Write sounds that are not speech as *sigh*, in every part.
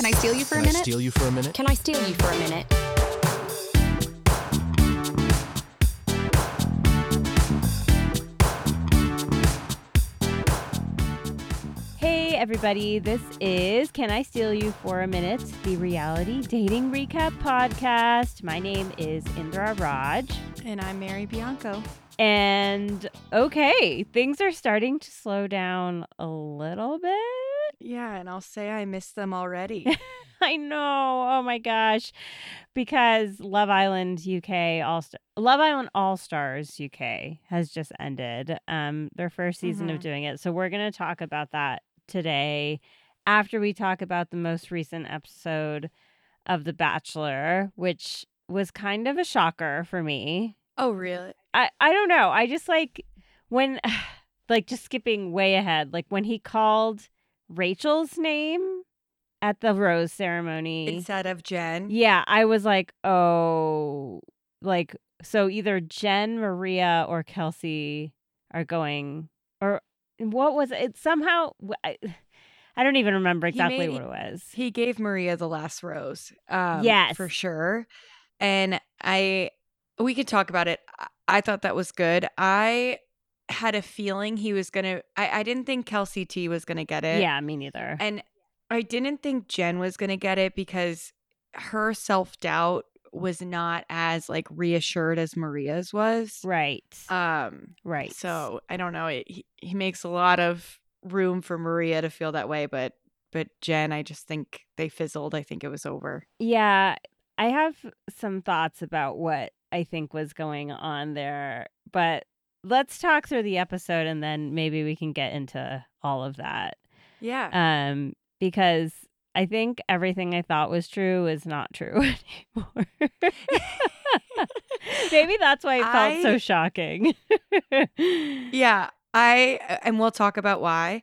Can I steal you for Can a I minute? I steal you for a minute? Can I steal you for a minute? Hey, everybody, this is Can I Steal You for a Minute, the reality dating recap podcast. My name is Indra Raj. And I'm Mary Bianco. And okay, things are starting to slow down a little bit. Yeah, and I'll say I miss them already. *laughs* I know. Oh my gosh. Because Love Island UK All Star Love Island All Stars UK has just ended. Um their first season of Mhm. doing it. So we're going to talk about that today after we talk about the most recent episode of The Bachelor, which was kind of a shocker for me. oh, really? I I don't know. I just like when *sighs* like just skipping way ahead, like when he called Rachel's name at the rose ceremony. Instead of Jen. yeah, I was like, "Oh, like so either Jen, Maria or Kelsey are going or what was it? Somehow I, *sighs* I don't even remember exactly made- what it was. He gave Maria the last rose. Um, Yes. For sure. And I, we could talk about it. I, I thought that was good. I had a feeling he was going to, I didn't think Kelsey T was to get it. yeah, me neither. And I didn't think Jen was to get it because her self doubt was not as like reassured as Maria's was. right. Um, right. So I don't know. It, he, he makes a lot of room for Maria to feel that way, but but Jen, I just think they fizzled. I think it was over. Yeah, I have some thoughts about what I think was going on there, but let's talk through the episode and then maybe we can get into all of that. Yeah. Um because I think everything I thought was true is not true *laughs* anymore. *laughs* maybe that's why it felt so shocking. *laughs* yeah. I and we'll talk about why.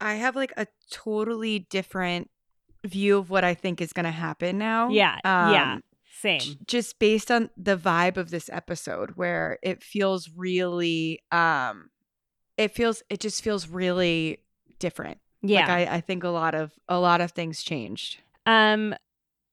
I have like a totally different view of what I think is going to happen now. Yeah, yeah. Same. just based on the vibe of this episode where it feels really um it feels it just feels really different Yeah. like I, I think a lot of a lot of things changed Um,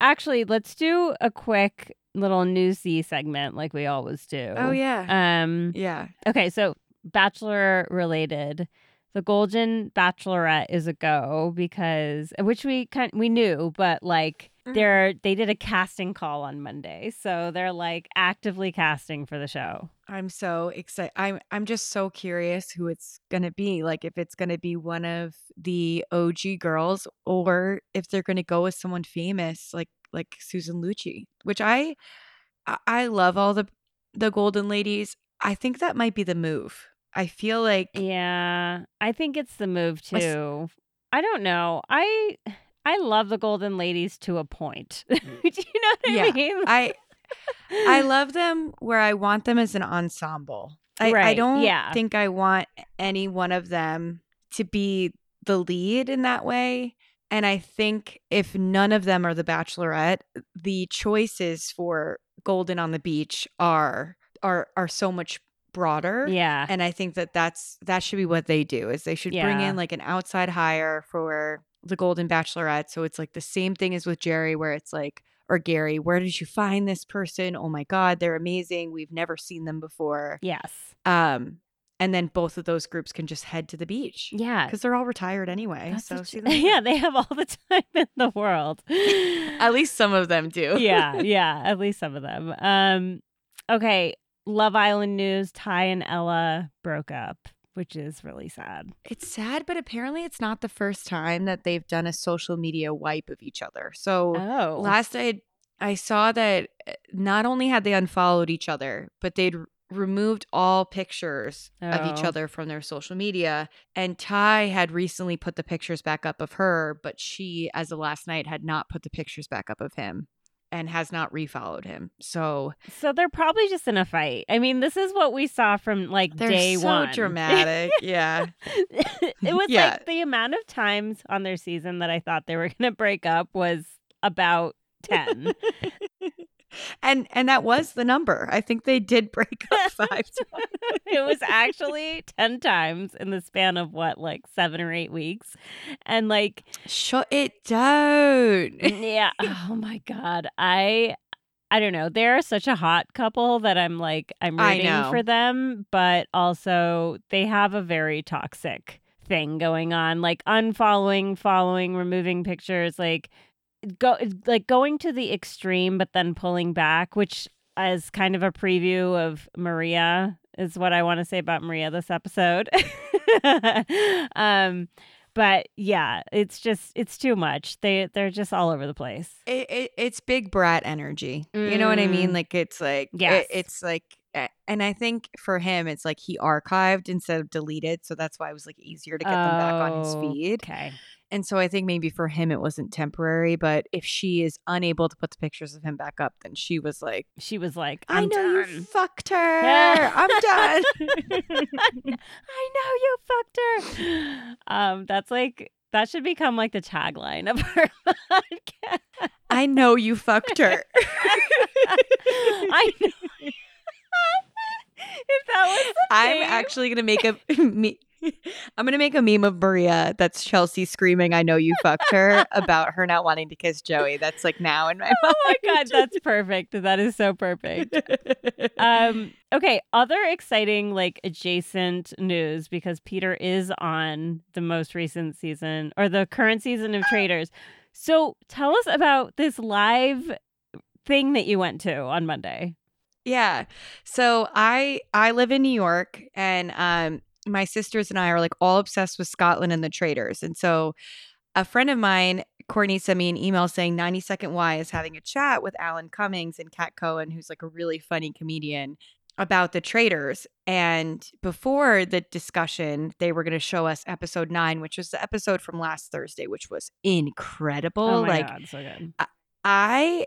actually, let's do a quick little newsy segment like we always do. oh yeah Um. yeah Okay, so Bachelor related, the Golden Bachelorette is a go because which we kind we knew, but like. Mm-hmm. they're they did a casting call on Monday, so they're like actively casting for the show. i'm so excited i'm i'm just so curious who it's gonna be like if it's gonna be one of the og girls or if they're gonna go with someone famous like like susan lucci which i i, I love all the the golden ladies i think that might be the move i feel like Yeah, I think it's the move I too. I don't know. I I love the Golden Ladies to a point. *laughs* Mm. Do you know what I Yeah, mean? I I *laughs* love them where I want them as an ensemble. I, I don't yeah. think I want any one of them to be the lead in that way. And I think if none of them are the bachelorette, the choices for Golden on the Beach are are are so much broader. yeah. And I think that that's that should be what they do is they should bring in like an outside hire for the Golden Bachelorette. So it's like the same thing as with Gerry, where it's like, or Gary, where did you find this person? Oh my God, they're amazing. We've never seen them before. yes. Um, and then both of those groups can just head to the beach Yeah. because they're all retired anyway. That's so what see you- them *laughs* there. yeah, they have all the time in the world. at least some of them do. yeah, *laughs* yeah, at least some of them. Um, okay, Love Island news: Ty and Ella broke up, which is really sad. It's sad, but apparently it's not the first time that they've done a social media wipe of each other. So Oh, last I I saw that uh, not only had they unfollowed each other, but they'd removed all pictures of each Oh. other from their social media. And Ty had recently put the pictures back up of her, but she, as of last night, had not put the pictures back up of him and has not refollowed him. So so they're probably just in a fight. I mean, this is what we saw from like they're day so one. *laughs* dramatic. yeah. it was Yeah. like the amount of times on their season that I thought they were going to break up was about 10. *laughs* and and that was the number. I think they did *laughs* break up five *laughs* times. it was actually 10 times in the span of what, like seven or eight weeks. And like, Shut it down. yeah. *laughs* Oh my God. I. I don't know. They're such a hot couple that I'm like I'm rooting for them, but also they have a very toxic thing going on, like unfollowing, following, removing pictures, like go like going to the extreme but then pulling back, which as kind of a preview of Maria is what I want to say about Maria this episode. *laughs* um but yeah, it's just it's too much. They they're just all over the place. It, it it's big brat energy. You know what I mean? Mm. Like it's like it- it's like and I think for him it's like he archived instead of deleted, so that's why it was like easier to get them back on his Oh, feed. Okay. And so I think maybe for him it wasn't temporary, but if she is unable to put the pictures of him back up, then she was like, She was like, "I know you fucked her. I'm done." *laughs* I know you fucked her. Um, that's like that should become like the tagline of her podcast. *laughs* I know you fucked her. *laughs* I know. if that was I'm actually gonna make a me. *laughs* I'm gonna make a meme of Maria that's Chelsea screaming, "I know you fucked her" *laughs* about her not wanting to kiss Joey. That's like now in my *laughs* Oh my god, that's perfect. That is so perfect. Um, okay, other exciting like adjacent news because Peter is on the most recent season or the current season of *gasps* Traitors. So tell us about this live thing that you went to on Monday. Yeah. So I I live in New York and um my sisters and I are like all obsessed with Scotland and the Traitors. And so a friend of mine, Courtney, sent me an email saying 92nd Y is having a chat with Alan Cummings and Cat Cohen, who's like a really funny comedian, about the Traitors. And before the discussion, they were going to show us episode nine, which was the episode from last Thursday, which was oh incredible. Oh my like god, so good. I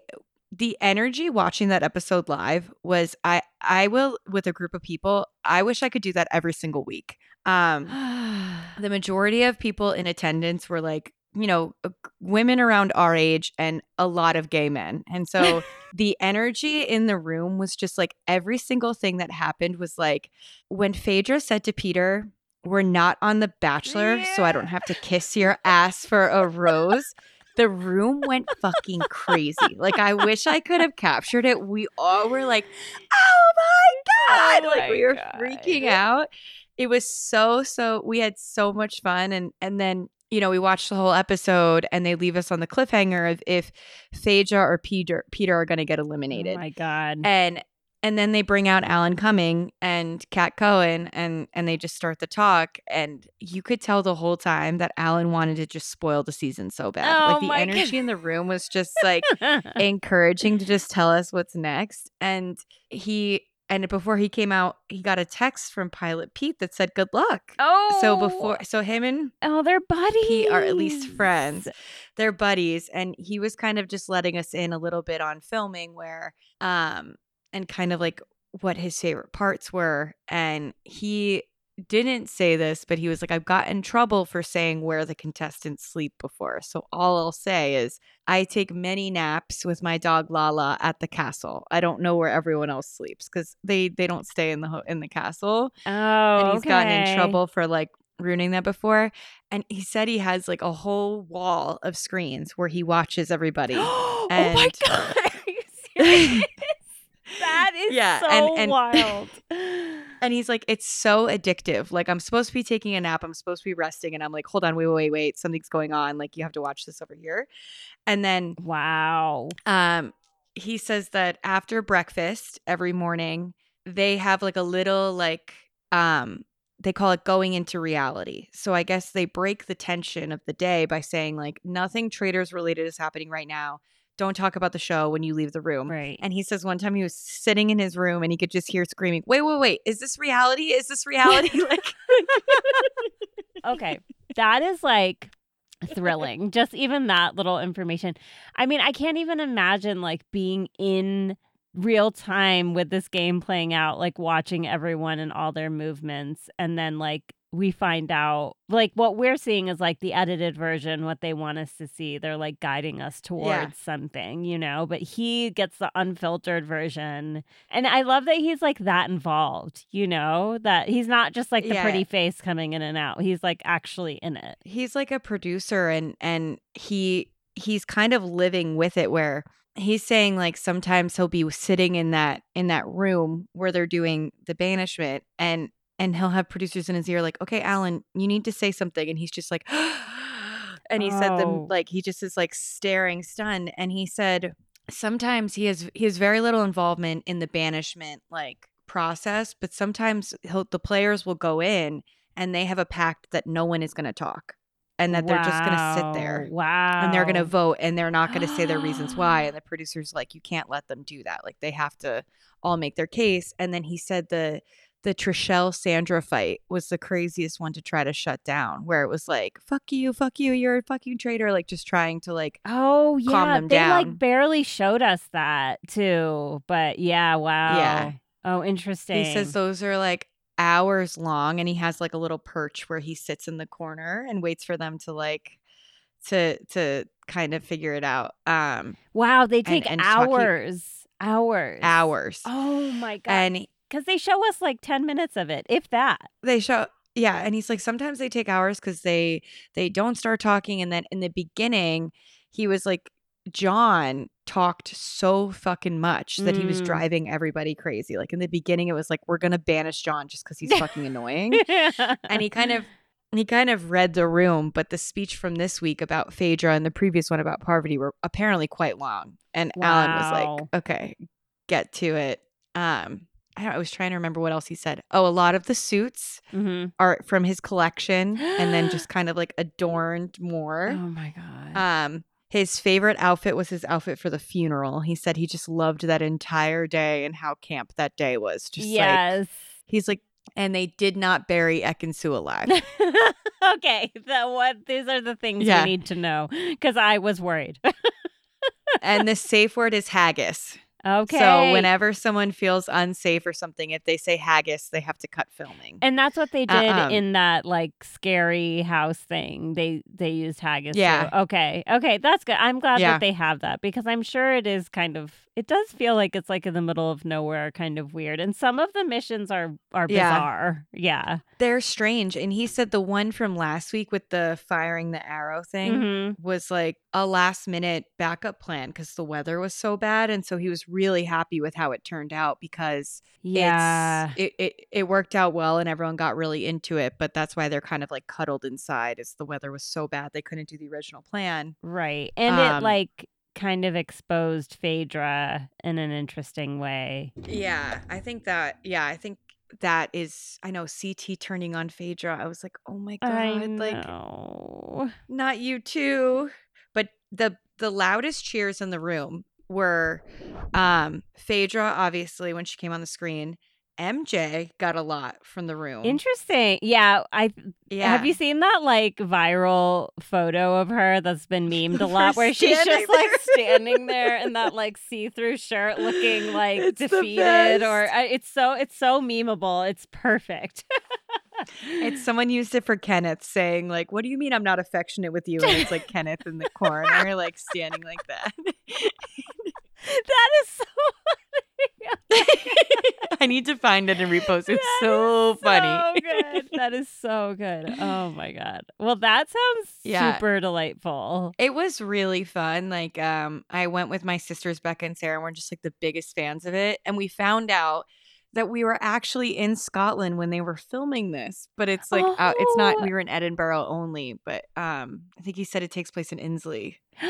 the energy watching that episode live was I I will with a group of people. I wish I could do that every single week. Um *sighs* the majority of people in attendance were like, you know, uh, women around our age and a lot of gay men. And so *laughs* the energy in the room was just like every single thing that happened was like when Phaedra said to Peter, "We're not on The Bachelor, so I don't have to kiss your ass for a rose." *laughs* *laughs* The room went fucking crazy. Like I wish I could have captured it. We all were like, "Oh my god!" Oh like my we were God. freaking out. It was so so. We had so much fun, and and then you know we watched the whole episode, and they leave us on the cliffhanger of if Phaedra or Peter Peter are going to get oh eliminated, Oh my god. and and then they bring out Alan Cumming and Cat Cohen, and and they just start the talk, and you could tell the whole time that Alan wanted to just spoil the season so bad. Oh like the energy in the room was just like *laughs* encouraging to just tell us what's next. And he and before he came out, he got a text from Pilot Pete that said good luck. oh. So before so him and Oh, they're buddies. Pete are at least friends. They're buddies and he was kind of just letting us in a little bit on filming where um and kind of like what his favorite parts were and he didn't say this but he was like I've got in trouble for saying where the contestants sleep before. So all I'll say is I take many naps with my dog Lala at the castle. I don't know where everyone else sleeps cuz they they don't stay in the ho- in the castle Oh, and he's gotten in trouble for like ruining that before. And he said he has like a whole wall of screens where he watches everybody. *gasps* oh my And- *laughs* god. Are you serious? that is Yeah, so and- and- wild. *laughs* and he's like, it's so addictive. Like I'm supposed to be taking a nap, I'm supposed to be resting, and I'm like, hold on, wait, wait, wait, wait, something's going on. Like you have to watch this over here. And then wow. um he says that after breakfast every morning, they have like a little like um they call it going into reality. So I guess they break the tension of the day by saying like nothing Traitors related is happening right now. Don't talk about the show when you leave the room. Right. And he says one time he was sitting in his room and he could just hear screaming, "Wait, wait, wait! Is this reality? Is this reality?" *laughs* like, *laughs* okay. That is like thrilling. *laughs* Just even that little information. I mean, I can't even imagine like being in real time with this game playing out, like watching everyone and all their movements. And then, like, we find out, like, what we're seeing is like the edited version, what they want us to see. They're like guiding us towards Yeah. something, you know? But he gets the unfiltered version. And I love that he's like that involved, you know? That he's not just like the Yeah. pretty face coming in and out. He's like actually in it. he's like a producer and and he he's kind of living with it where he's saying like sometimes he'll be sitting in that in that room where they're doing the banishment and and he'll have producers in his ear like okay alan you need to say something and he's just like *gasps* and he said Oh. them like he just is like staring stunned and he said sometimes he has he has very little involvement in the banishment like process but sometimes he'll the players will go in and they have a pact that no one is going to talk and that they're just going to sit there Wow. and they're going to vote and they're not going to say their reasons why *gasps* and the producers like you can't let them do that like they have to all make their case and then he said the the Trishelle Sandra fight was the craziest one to try to shut down where it was like fuck you fuck you you're a fucking traitor like just trying to like Oh yeah, calm them they down. like barely showed us that too. But yeah, wow. Yeah. Oh, interesting. he says those are like hours long and he has like a little perch where he sits in the corner and waits for them to like to to kind of figure it out um wow, they take and talking- hours, hours, hours Oh my god! and Because they show us like ten minutes of it, if that. they show yeah and he's like sometimes they take hours because they they don't start talking and then in the beginning he was like john talked so fucking much that he was Mm. driving everybody crazy like in the beginning it was like we're gonna banish john just because he's fucking *laughs* annoying and he kind of he kind of read the room but the speech from this week about phaedra and the previous one about poverty were apparently quite long and alan was Wow. like okay get to it um I, don't, I was trying to remember what else he said oh a lot of the suits hmm are from his collection and then just *gasps* kind of like adorned more. Oh my god! Um his favorite outfit was his outfit for the funeral. He said he just loved that entire day and how camp that day was. Just like yes. he's like and they did not bury Ekin-Su alive. *laughs* okay. The what? These are the things Yeah. we need to know because I was worried. *laughs* and the safe word is haggis. Okay. So whenever someone feels unsafe or something, if they say haggis, they have to cut filming. And that's what they did Uh-uh. in that like scary house thing. They they used haggis. too. Yeah. Okay. Okay. That's good. I'm glad Yeah. that they have that because I'm sure it is kind of. It does feel like it's like in the middle of nowhere, kind of weird. And some of the missions are are Yeah. bizarre. Yeah. They're strange. And he said the one from last week with the firing the arrow thing. Mhm. was like a last minute backup plan because the weather was so bad and so he was really happy with how it turned out because Yeah. it's, it, it it worked out well and everyone got really into it but that's why they're kind of like cuddled inside is the weather was so bad they couldn't do the original plan Right. And it Um, like kind of exposed Phaedra in an interesting way. yeah i think that yeah i think that is i know ct turning on phaedra i was like oh my god like not you too but the the loudest cheers in the room were um phaedra obviously when she came on the screen mj got a lot from the room Interesting. Yeah, I yeah Have you seen that like viral photo of her that's been memed a *laughs* lot where she's just like standing there in that *laughs* like see-through shirt looking like It's defeated or it's so it's so memeable. It's perfect. it's *laughs* someone used it for kenneth saying like what do you mean i'm not affectionate with you and it's like kenneth in the corner like standing like that that is so funny. i need to find it and repost it's so is funny So good. That is so good. Oh my god. Well, that sounds Yeah. super delightful. It was really fun. Like, um, I went with my sisters, Becca and Sarah, and we're just like the biggest fans of it. And we found out that we were actually in Scotland when they were filming this, but it's like uh, it's not. Oh. We were in Edinburgh only, but um, I think he said it takes place in Inslee. *gasps*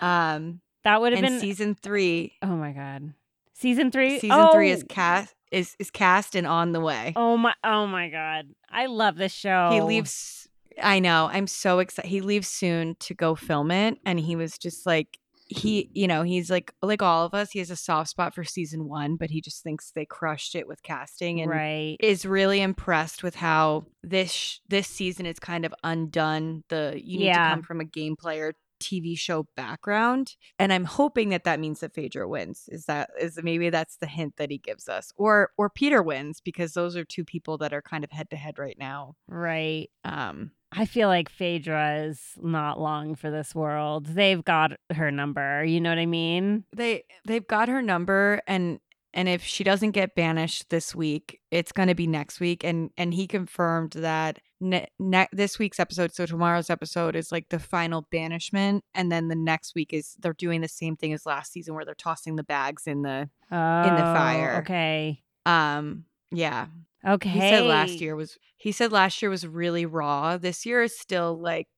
Um, that would have been season three, Oh my god. Season 3? season three is Oh. cast is is cast and on the way. Oh my oh my god. I love this show. He leaves. I know. I'm so excited. He leaves soon to go film it, and he was just like he, you know, he's like like all of us. He has a soft spot for season one, but he just thinks they crushed it with casting, and right. is really impressed with how this sh- this season is kind of undone the you need Yeah. to come from a game player TV show background. And I'm hoping that that means that Phaedra wins. Is that is maybe that's the hint that he gives us, or or Peter wins because those are two people that are kind of head to head right now. Right. Um, I feel like Phaedra is not long for this world. They've got her number. You know what I mean? they they've got her number and and if she doesn't get banished this week it's going to be next week and and he confirmed that ne- ne- this week's episode so tomorrow's episode is like the final banishment and then the next week is they're doing the same thing as last season where they're tossing the bags in the Oh, fire. Okay. um yeah Okay. he said last year was he said last year was really raw this year is still like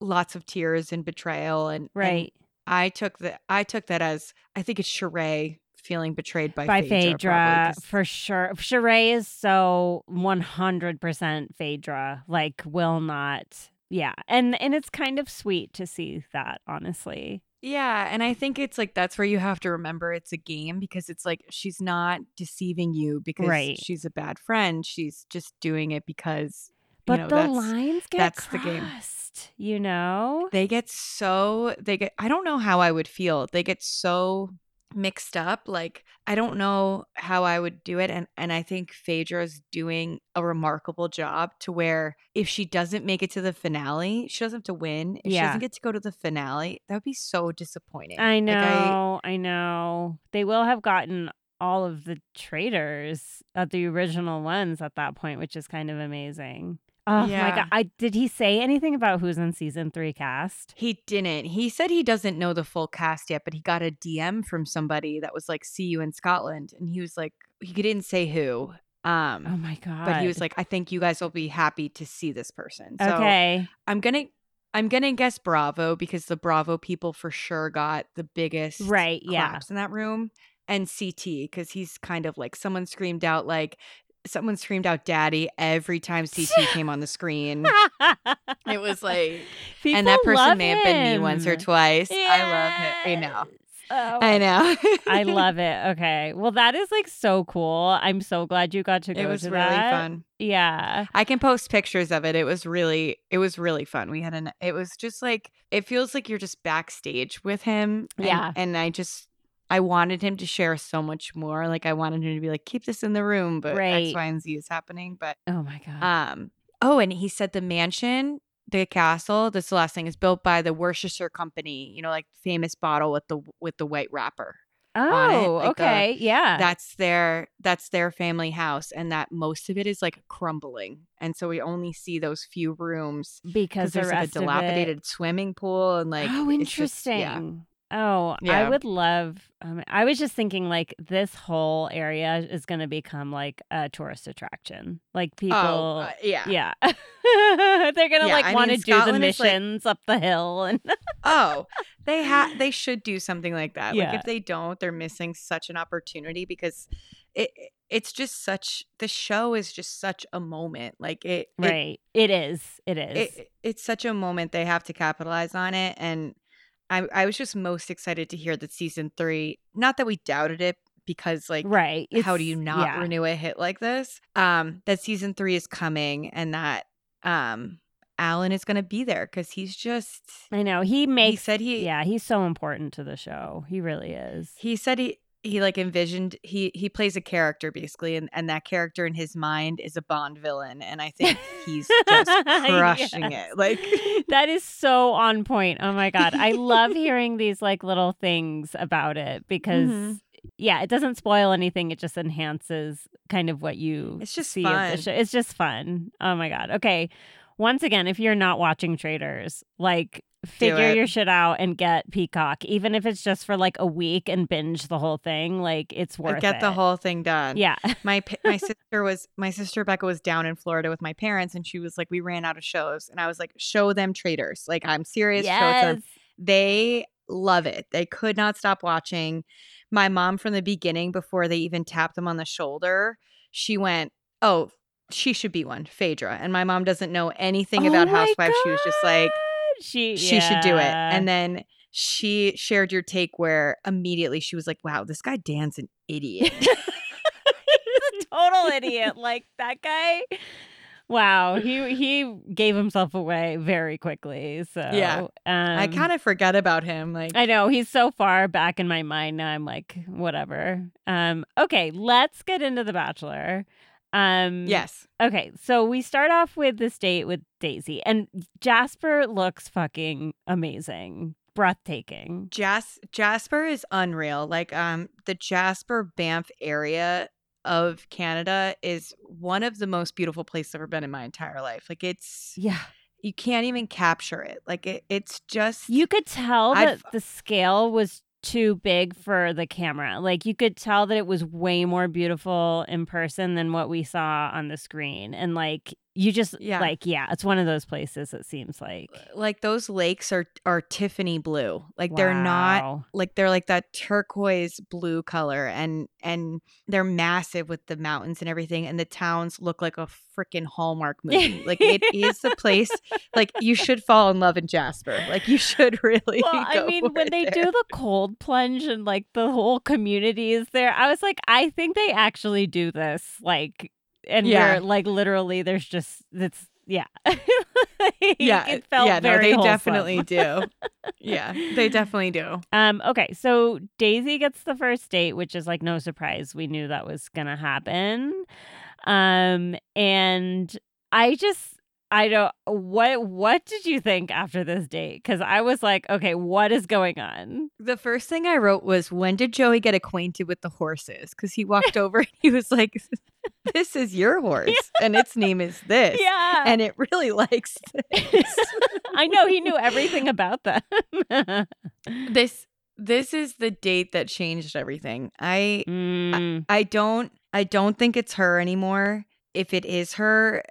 lots of tears and betrayal and and Right. I took that. I took that as I think it's Sheree feeling betrayed by, By Phaedra, Phaedra, for sure. Sheree is so 100% Phaedra. Like, will not. Yeah. And and it's kind of sweet to see that, honestly. yeah, and I think it's like that's where you have to remember it's a game because it's like she's not deceiving you because Right. she's a bad friend. She's just doing it because But you know the that's lines get that's the game. crossed, you know? they get so they get. I don't know how I would feel. They get so mixed up like i don't know how i would do it and and i think phaedra's doing a remarkable job to where if she doesn't make it to the finale she doesn't have to win if she doesn't get to go to the finale that would be so disappointing I Like, know, I know. They will have gotten all of the traitors of the original ones at that point, which is kind of amazing. Oh my god! I did he say anything about who's in season three cast? he didn't he said he doesn't know the full cast yet but he got a dm from somebody that was like see you in scotland and he was like he didn't say who um Oh my god! but he was like i think you guys will be happy to see this person so okay, I'm gonna I'm gonna guess Bravo because the Bravo people for sure got the biggest right? Yeah. claps in that room, and CT because he's kind of like someone screamed out like someone screamed out "Daddy" every time CT came on the screen. *laughs* It was like, and that person love may have been me once or him. twice. I love it. I know. Oh I know. I love *laughs* it. Okay. Well, that is like so cool. I'm so glad you got to go it was to really that. fun. Yeah. I can post pictures of it. It was really, it was really fun. We had an, it was just like, it feels like you're just backstage with him. and- Yeah. And I just, I wanted him to share so much more. Like I wanted him to be like, keep this in the room, but Right. X, Y, and Z is happening. But, Oh my god. um, oh, and he said the mansion, the castle, this is the last thing, is built by the Worcestershire Company. You know, like famous bottle with the with the white wrapper. oh, like the- okay. yeah. that's their that's their family house and that most of it is like crumbling and so we only see those few rooms because because the there's like a rest of it- dilapidated swimming pool and like oh, it's just- interesting. yeah. Oh, I would love. Um, I was just thinking, like, this whole area is going to become like a tourist attraction. Like people, oh uh, yeah yeah, *laughs* they're gonna Yeah, like I want to do the Scotland is, like- missions up the hill, and oh they have *laughs* they should do something like that like Yeah. if they don't they're missing such an opportunity because it it's just such the show is just such a moment like it it- right, it is, it is. it, it's such a moment they have to capitalize on it and I, I was just most excited to hear that season three not that we doubted it because like right. how do you not yeah. renew a hit like this um that season three is coming and that um alan is going to be there because he's just I know he he makes. said he yeah, he's so important to the show. He really is. he said he he like envisioned he he plays a character basically and and that character in his mind is a bond villain and i think he's just *laughs* crushing Yes. it like *laughs* that is so on point. Oh my god, I love *laughs* hearing these like little things about it because Mhm. yeah, it doesn't spoil anything. It just enhances kind of what you It's just see of fun. the show. It's just fun. Oh my god. Okay. Once again, if you're not watching Traitors, like figure your shit out and get Peacock, even if it's just for like a week and binge the whole thing. Like it's worth get it. the whole thing done yeah. *laughs* my my *laughs* sister was my sister Becca was down in Florida with my parents and she was like we ran out of shows and I was like show them Traitors like I'm serious show them yes. they love it they could not stop watching my mom from the beginning before they even tapped them on the shoulder she went oh she should be one Phaedra and my mom doesn't know anything Oh about housewives she was just like She she should do it and then she shared your take where immediately she was like wow this guy Dan's an idiot *laughs* a total idiot. Like that guy. wow, he he gave himself away very quickly. So Yeah. I um, kind of forget about him. Like, I know he's so far back in my mind now. I'm like, whatever. Um, okay, let's get into the Bachelor. Um, yes. Okay, so we start off with this date with Daisy, and Jasper looks fucking amazing, breathtaking. Jas- Jasper is unreal. Like um the Jasper Banff area of Canada is one of the most beautiful places I've ever been in my entire life. Like it's Yeah, you can't even capture it. Like it, it's just you could tell that I've- the scale was too big for the camera. Like you could tell that it was way more beautiful in person than what we saw on the screen, and like you just Yeah. like yeah, it's one of those places. It seems like uh, like those lakes are are Tiffany blue. Like they're not like they're like that turquoise blue color and and they're massive with the mountains and everything and the towns look like a freaking Hallmark *laughs* movie. like it is the place like you should fall in love in Jasper. Like you should *laughs* really Well, I mean, when they there. do the cold plunge and like the whole community is there, I was like, I think they actually do this. Like, and Yeah. we're like, literally, there's just it's yeah, *laughs* yeah, it felt yeah, no, they wholesome. definitely do. *laughs* yeah, they definitely do. Um, okay, so Daisy gets the first date, which is like no surprise. We knew that was gonna happen. Um, and I just I don't what what did you think after this date? Because I was like, okay, what is going on? The first thing I wrote was, when did Joey get acquainted with the horses? Because he walked over and he was like, this is your horse *laughs* and its name is this. Yeah, And it really likes *laughs* this. I know he knew everything about them. *laughs* this this is the date that changed everything. I Mm, I don't I don't think it's her anymore. If it is her,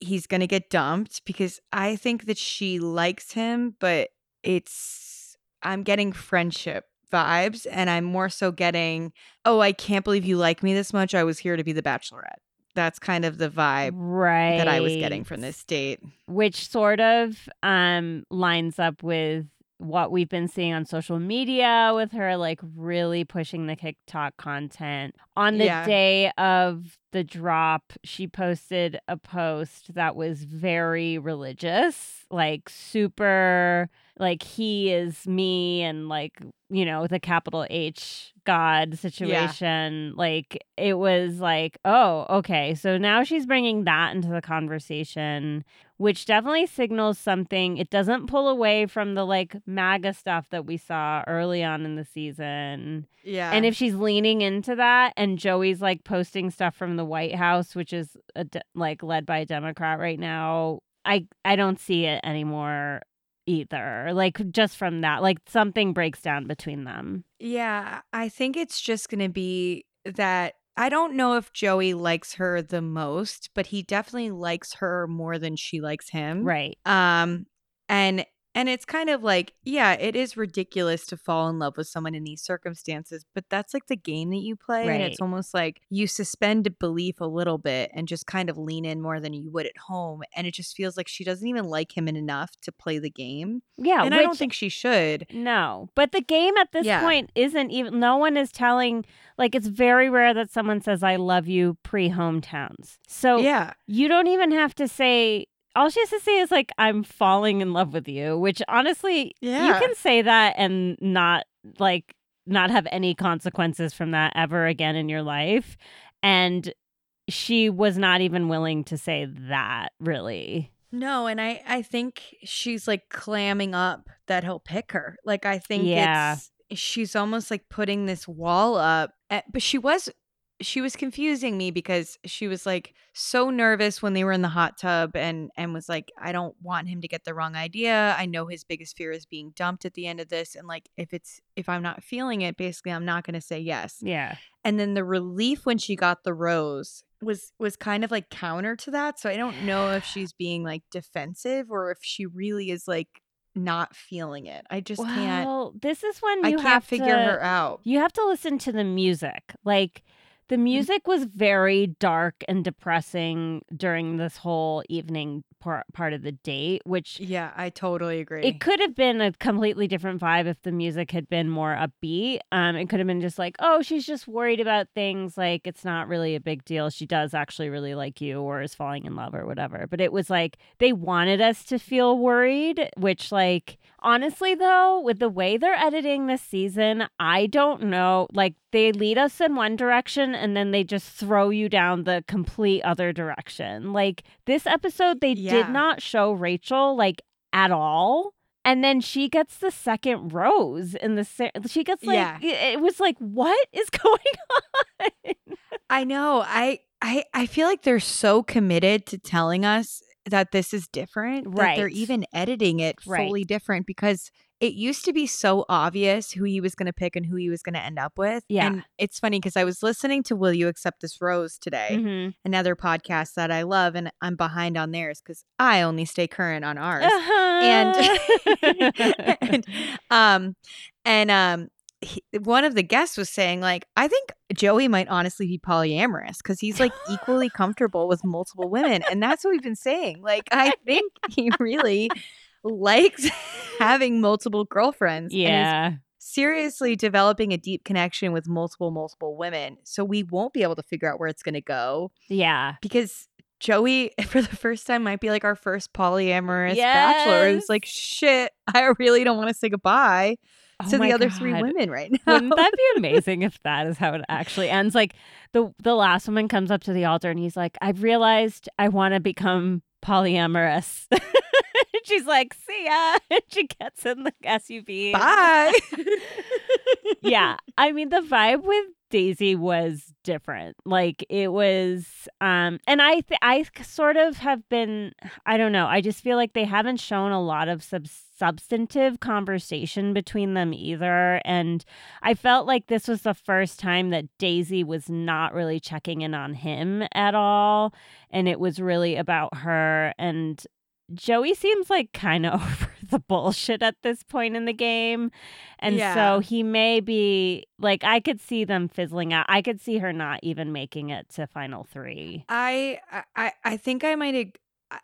he's going to get dumped because I think that she likes him, but it's I'm getting friendship vibes and I'm more so getting, "Oh, I can't believe you like me this much. I was here to be the bachelorette." That's kind of the vibe right. that I was getting from this date. which sort of um lines up with what we've been seeing on social media with her like really pushing the TikTok content. On the Yeah. day of the drop, she posted a post that was very religious, like super like he is me and like, you know, with a capital H God situation. Like it was like, oh, okay. So now she's bringing that into the conversation which definitely signals something. It doesn't pull away from the like MAGA stuff that we saw early on in the season. Yeah. And if she's leaning into that and Joey's like posting stuff from the White House, which is a de- like led by a Democrat right now, I I don't see it anymore either. Like just from that, like something breaks down between them. Yeah, I think it's just going to be that I don't know if Joey likes her the most, but he definitely likes her more than she likes him. Right. Um and and it's kind of like, yeah, it is ridiculous to fall in love with someone in these circumstances, but that's like the game that you play and it's almost like you suspend belief a little bit and just kind of lean in more than you would at home and it just feels like she doesn't even like him enough to play the game. Yeah. and I don't think she should. No, but the game at this Yeah. point isn't even. No one is telling. Like it's very rare that someone says "I love you" pre hometowns. So Yeah. you don't even have to say. All she has to say is like "I'm falling in love with you," which honestly, yeah. you can say that and not like not have any consequences from that ever again in your life. And she was not even willing to say that. Really, No, and I I think she's like clamming up that he'll pick her. Like I think Yeah. it's she's almost like putting this wall up. Eh, But she was she was confusing me because she was like so nervous when they were in the hot tub and and was like I don't want him to get the wrong idea. I know his biggest fear is being dumped at the end of this and like if it's if I'm not feeling it, basically I'm not going to say yes. yeah. And then the relief when she got the rose was was kind of like counter to that. So I don't know if *sighs* she's being like defensive or if she really is like not feeling it. I just can't Well, this is when I you can't have figure to, her out. You have to listen to the music. Like The music was very dark and depressing during this whole evening part, part of the date, which Yeah, I totally agree. it could have been a completely different vibe if the music had been more upbeat. Um, it could have been just like, oh, she's just worried about things. Like it's not really a big deal. She does actually really like you or is falling in love or whatever. But it was like they wanted us to feel worried, which like honestly though, with the way they're editing this season, I don't know. Like they lead us in one direction and then they just throw you down the complete other direction. Like this episode, they Yeah. did not show Rachel like at all. And then she gets the second rose in the se- she gets like Yeah. it was like what is *laughs* going on? I know. I I I feel like they're so committed to telling us that this is different that they're even editing it Right. fully different because it used to be so obvious who he was going to pick and who he was going to end up with. Yeah. And it's funny because I was listening to Will You Accept This Rose today, Mhm. another podcast that I love, and I'm behind on theirs because I only stay current on ours. Uh-huh. *laughs* *laughs* and um and um he, one of the guests was saying like i think joey might honestly be polyamorous because he's like equally *laughs* comfortable with multiple women and that's what we've been saying like i think he really likes *laughs* having multiple girlfriends yeah. seriously developing a deep connection with multiple multiple women so we won't be able to figure out where it's going to go Yeah. because Joey, *laughs* for the first time, might be like our first polyamorous bachelor who's Yes. like, shit, I really don't want to say goodbye Oh to the other three women right now. *laughs* Wouldn't that be amazing if that is how it actually ends? Like the the last woman comes up to the altar and he's like, "I've realized I want to become polyamorous." She's like, "See ya." *laughs* And she gets in the SUV. Bye. *laughs* *laughs* yeah, I mean the vibe with Daisy was different. Like it was um and I th- I sort of have been I don't know. I just feel like they haven't shown a lot of sub- substantive conversation between them either and I felt like this was the first time that Daisy was not really checking in on him at all and it was really about her and Joey seems like kind of *laughs* over the bullshit at this point in the game. And Yeah. so he may be like, I could see them fizzling out. I could see her not even making it to final three. I, I I think I might. ag-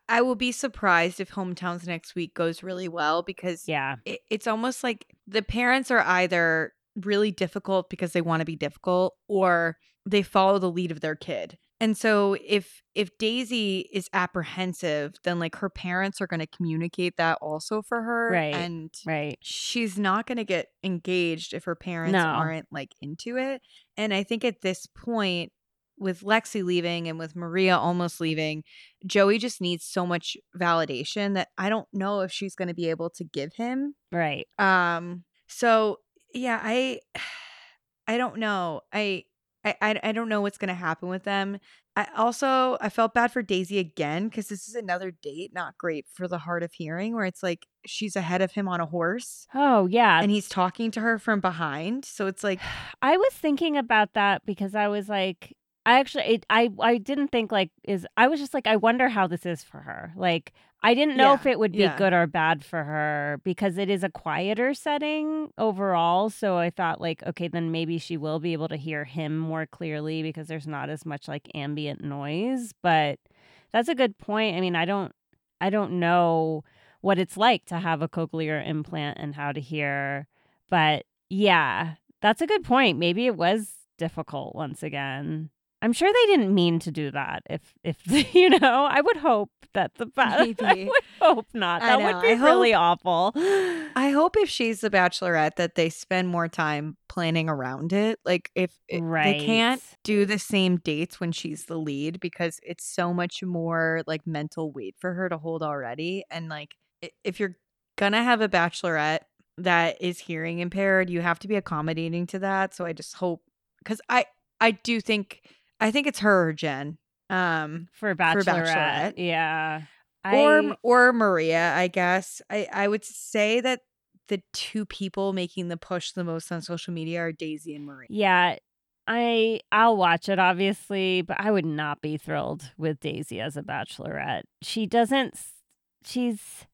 I- will be surprised if hometowns next week goes really well because Yeah. it, it's almost like the parents are either really difficult because they want to be difficult or they follow the lead of their kid. And so if if Daisy is apprehensive, then like her parents are going to communicate that also for her Right. and Right. she's not going to get engaged if her parents No. aren't like into it. And I think at this point with Lexi leaving and with Maria almost leaving, Joey just needs so much validation that I don't know if she's going to be able to give him. Right. Um so yeah, I *sighs* I don't know. I I I, I don't know what's going to happen with them. I also I felt bad for Daisy again cuz this is another date not great for the hard of hearing where it's like she's ahead of him on a horse Oh, yeah. and he's talking to her from behind. So it's like *sighs* I was thinking about that because I was like, I actually, it, I, I didn't think like is. I was just like, I wonder how this is for her. Like, I didn't know Yeah, if it would be yeah. good or bad for her because it is a quieter setting overall. So I thought like, okay, then maybe she will be able to hear him more clearly because there's not as much like ambient noise. But that's a good point. I mean, I don't, I don't know what it's like to have a cochlear implant and how to hear, but yeah, that's a good point. Maybe it was difficult once again. I'm sure they didn't mean to do that. If if *laughs* you know, I would hope that the ba- *laughs* I would hope not. I That know. would be I really awful. *gasps* I hope if she's the bachelorette that they spend more time planning around it. Like if it, they can't do the same dates when she's the lead because it's so much more like mental weight for her to hold already. And like if you're gonna have a bachelorette that is hearing impaired, you have to be accommodating to that. So I just hope because I I do think I think it's her or Jen. Um for bachelorette. Bachelorette. Yeah. or I, or Maria, I guess. I I would say that the two people making the push the most on social media are Daisy and Maria. yeah. I I'll watch it obviously, but I would not be thrilled with Daisy as a bachelorette. She doesn't she's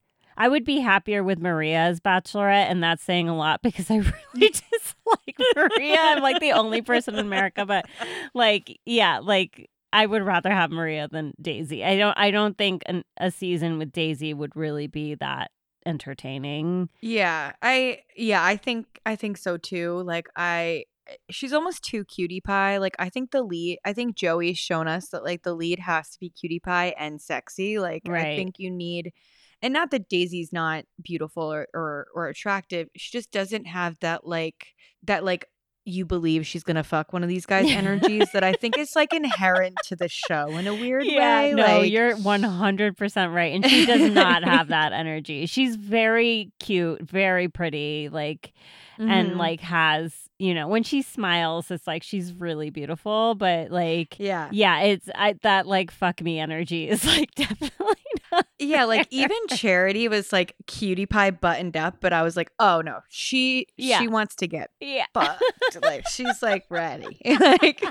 I would be happier with Maria as Bachelorette, and that's saying a lot *laughs* because I really *laughs* dislike Maria. I'm like the only person in America, but like, yeah, like I would rather have Maria than Daisy. I don't. I don't think an, a season with Daisy would really be that entertaining. Yeah, I yeah, I think I think so too. Like I she's almost too cutie pie. Like I think the lead I think Joey's shown us that like the lead has to be cutie pie and sexy. Like I think you need and not that Daisy's not beautiful or, or or attractive. She just doesn't have that like that like you believe she's gonna fuck one of these guys *laughs* energies that I think is like inherent to the show in a weird Yeah, way. no, like, you're 100% right. And she does not have that energy. She's very cute, very pretty, like, and Mhm. like has, you know, when she smiles, it's like she's really beautiful, but like, yeah. yeah, it's I, that like fuck me energy is like *laughs* definitely not. *laughs* Yeah, like even *laughs* Charity was like cutie pie buttoned up, but I was like, oh no, she Yeah. she wants to get Yeah. fucked. like *laughs* she's like ready. like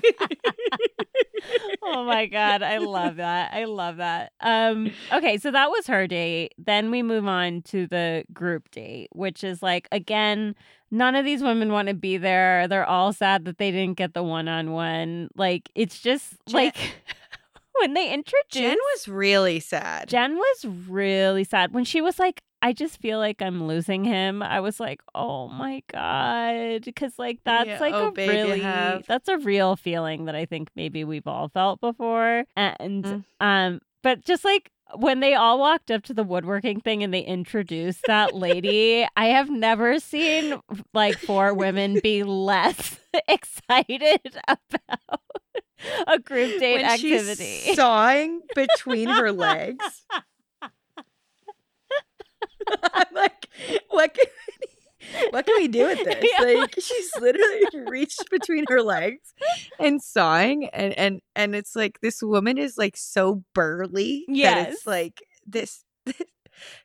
oh my god, I love that. I love that. Um okay, so that was her date. Then we move on to the group date, which is like again, none of these women want to be there. They're all sad that they didn't get the one-on-one. Like it's just like when they introduced Jen was really sad. Jen was really sad when she was like, I just feel like I'm losing him. I was like, oh my God. Because, like, that's Yeah, like oh, a babe, really, that's a real feeling that I think maybe we've all felt before. And, Mm. um, but just like when they all walked up to the woodworking thing and they introduced that lady, I have never seen like four women be *laughs* less *laughs* excited *laughs* about a group date when activity. she's sawing *laughs* between her legs. *laughs* I'm like, what can what can we do with this? Yeah. Like she's literally *laughs* reached between her legs and sawing and and and it's like this woman is like so burly that Yes. it's like this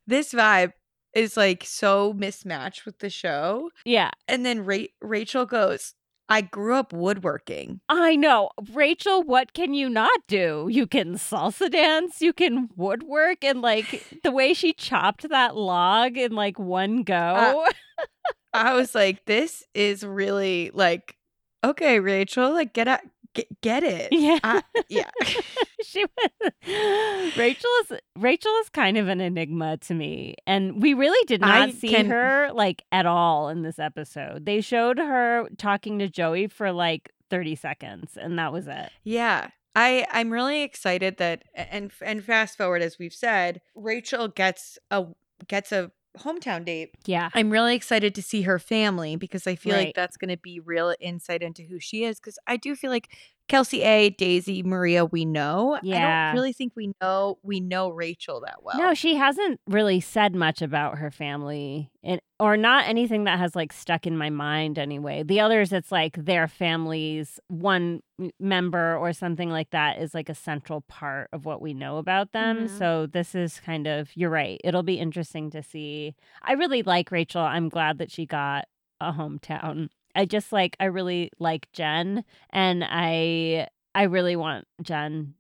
this vibe is like so mismatched with the show. yeah. And then Ra- Rachel goes, I grew up woodworking. I know. Rachel, what can you not do? You can salsa dance, you can woodwork, and like the way she chopped that log in like one uh, go. *laughs* I was like, this is really like, okay, Rachel, like get out, get, get it. yeah. I, yeah. *laughs* she was *gasps* Rachel is Rachel is kind of an enigma to me. And we really did not I see can- her like at all in this episode. They showed her talking to Joey for like 30 seconds and that was it. Yeah. I I'm really excited that and and fast forward as we've said, Rachel gets a gets a hometown date. Yeah. I'm really excited to see her family because I feel Right. like that's going to be real insight into who she is cuz I do feel like Kelsey A, Daisy, Maria, we know. Yeah. I don't really think we know we know Rachel that well. No, she hasn't really said much about her family, and, or not anything that has like stuck in my mind anyway. The others, it's like their families, one member or something like that is like a central part of what we know about them. Mhm. So this is kind of, you're right. It'll be interesting to see. I really like Rachel. I'm glad that she got a hometown. I just like, I really like Jen, and I, I really want Jen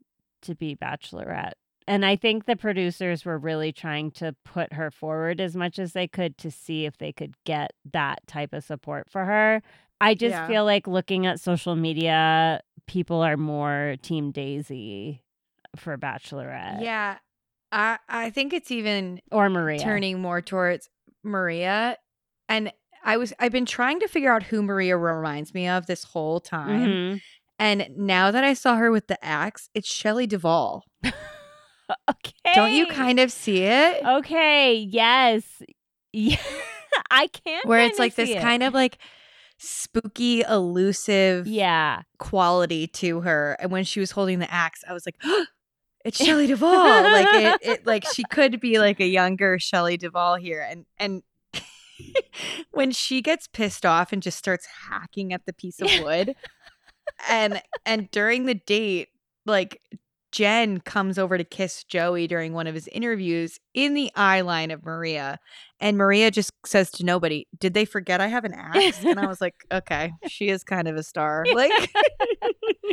to be Bachelorette. And I think the producers were really trying to put her forward as much as they could to see if they could get that type of support for her. I just Yeah. feel like looking at social media, people are more Team Daisy for Bachelorette Yeah. I I think it's even or Maria. turning more towards Maria. And I was I've been trying to figure out who Maria reminds me of this whole time. Mhm. And now that I saw her with the axe, it's Shelley Duvall. Okay. *laughs* Don't you kind of see it? Okay. Yes. *laughs* Yeah. I can't. Where it's like this of kind of like spooky, elusive Yeah. quality to her. And when she was holding the axe, I was like, *gasps* it's *laughs* Shelley Duvall. like it, it like she could be like a younger Shelley Duvall here. And and *laughs* when she gets pissed off and just starts hacking at the piece of wood, and and during the date, like Jen comes over to kiss Joey during one of his interviews in the eye line of Maria. And Maria just says to nobody, Did they forget I have an axe? And I was like, Okay, she is kind of a star. *laughs* Like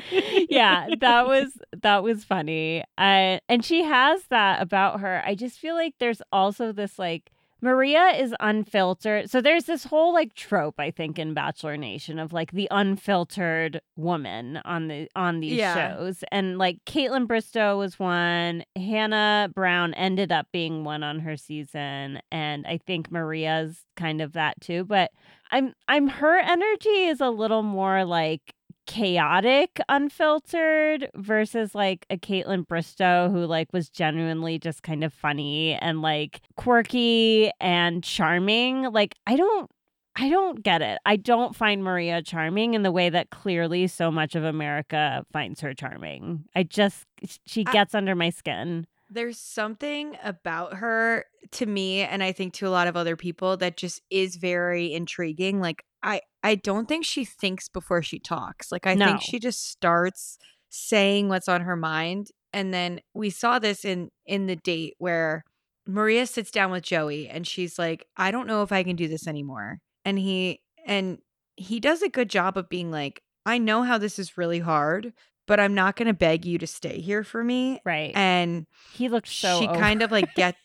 *laughs* yeah, that was that was funny. Uh, and she has that about her. I just feel like there's also this like Maria is unfiltered. So there's this whole like trope I think in Bachelor Nation of like the unfiltered woman on the on these Yeah. shows. And like Kaitlyn Bristowe was one, Hannah Brown ended up being one on her season, and I think Maria's kind of that too, but I'm I'm her energy is a little more like chaotic, unfiltered versus like a Kaitlyn Bristowe who like was genuinely just kind of funny and like quirky and charming. Like I don't I don't get it. I don't find Maria charming in the way that clearly so much of America finds her charming. I just she I- gets under my skin. there's something about her to me and I think to a lot of other people that just is very intriguing. Like I I don't think she thinks before she talks. Like I No. think she just starts saying what's on her mind and then we saw this in in the date where Maria sits down with Joey and she's like, "I don't know if I can do this anymore." And he and he does a good job of being like, "I know how this is really hard, but I'm not going to beg you to stay here for me." Right. And he looked so she kind of like get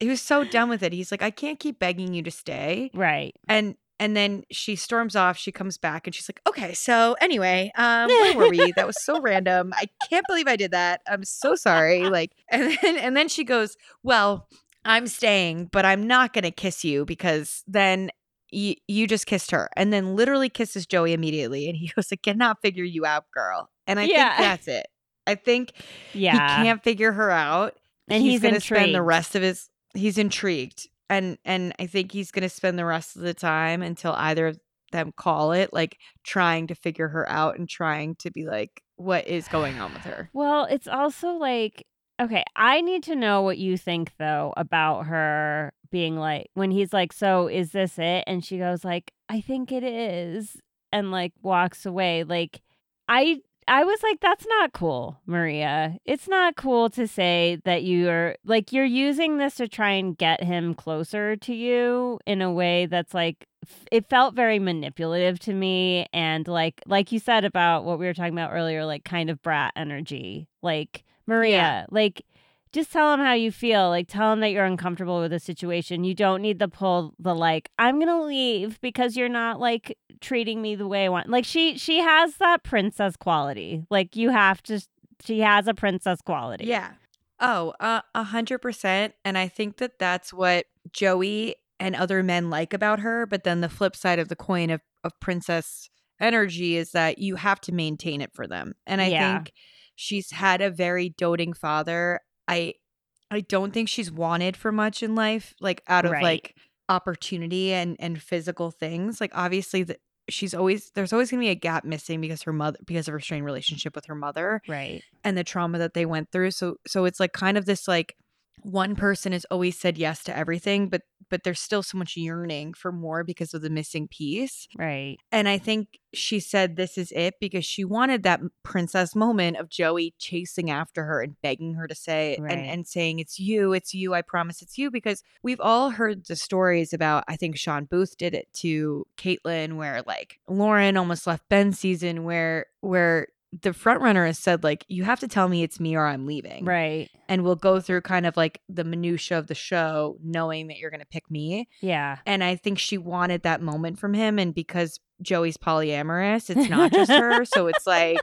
he was so done with it. He's like, I can't keep begging you to stay. Right. And and then she storms off. She comes back and she's like, Okay, so anyway, um, where were we? That was so random. I can't believe I did that. I'm so sorry. *laughs* Like, and then and then she goes, Well, I'm staying, but I'm not gonna kiss you because then you, you just kissed her and then literally kisses Joey immediately. And he goes, I cannot figure you out, girl. And I Yeah. think that's it. I think Yeah. he can't figure her out And he's, he's going to spend the rest of his he's intrigued and and i think he's going to spend the rest of the time until either of them call it like trying to figure her out and trying to be like what is going on with her Well, it's also like, okay, I need to know what you think though about her being like when he's like, "So is this it?" and she goes like, "I think it is." And like walks away. Like I I was like that's not cool, Maria. It's not cool to say that you're like you're using this to try and get him closer to you in a way that's like f- it felt very manipulative to me and like like you said about what we were talking about earlier like kind of brat energy like maria Yeah. like just tell them how you feel like tell them that you're uncomfortable with the situation. You don't need to pull the like i'm gonna leave because you're not like treating me the way i want. Like she she has that princess quality. Like you have to she has a princess quality. Yeah. Oh uh, a hundred percent and i think that that's what joey and other men like about her but then the flip side of the coin of, of princess energy is that you have to maintain it for them and i Yeah. think she's had a very doting father i i don't think she's wanted for much in life like out of Right. like opportunity and and physical things like obviously the, she's always there's always going to be a gap missing because her mother because of her strained relationship with her mother right and the trauma that they went through so so it's like kind of this like one person has always said yes to everything but but there's still so much yearning for more because of the missing piece right and i think she said this is it because she wanted that princess moment of joey chasing after her and begging her to say Right. and and saying it's you it's you i promise it's you because we've all heard the stories about i think shawn booth did it to kaitlyn where like lauren almost left ben's season where where the front runner has said like you have to tell me it's me or i'm leaving right and we'll go through kind of like the minutia of the show knowing that you're going to pick me yeah and I think she wanted that moment from him. And because Joey's polyamorous, it's not just *laughs* her. So it's like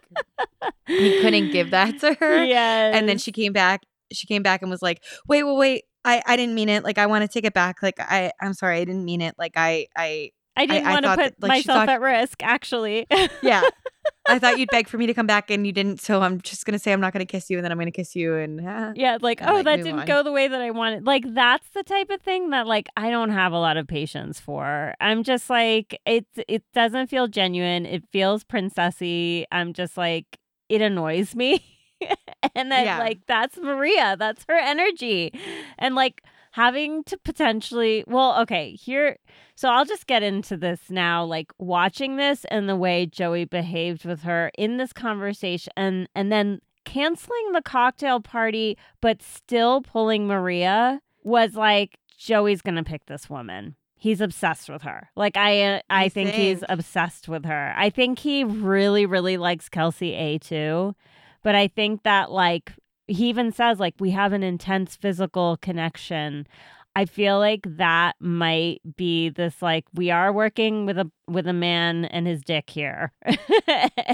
he couldn't give that to her. yeah And then she came back. She came back and was like, "Wait, wait, wait! I, I didn't mean it. Like I want to take it back. Like I I'm sorry, I didn't mean it. Like I I I didn't want to put that, like, myself thought- at risk, actually. yeah. *laughs* I thought you'd beg for me to come back and you didn't. So I'm just gonna say I'm not gonna kiss you and then I'm gonna kiss you and ah. *laughs* yeah, like, And, oh, like, that didn't on. go the way that I wanted. Like, that's the type of thing that, like, I don't have a lot of patience for. I'm just like, it, it doesn't feel genuine. It feels princessy. I'm just like, it annoys me. *laughs* and then, Yeah. like, that's Maria. That's her energy. And, like, having to potentially, well, okay, here. So I'll just get into this now, like watching this and the way Joey behaved with her in this conversation and and then canceling the cocktail party but still pulling Maria was like Joey's to pick this woman. He's obsessed with her. Like I uh, I You think, he's obsessed with her. I think he really really likes Kelsey A too. But I think that like he even says like we have an intense physical connection. I feel like that might be this like we are working with a with a man and his dick here. *laughs*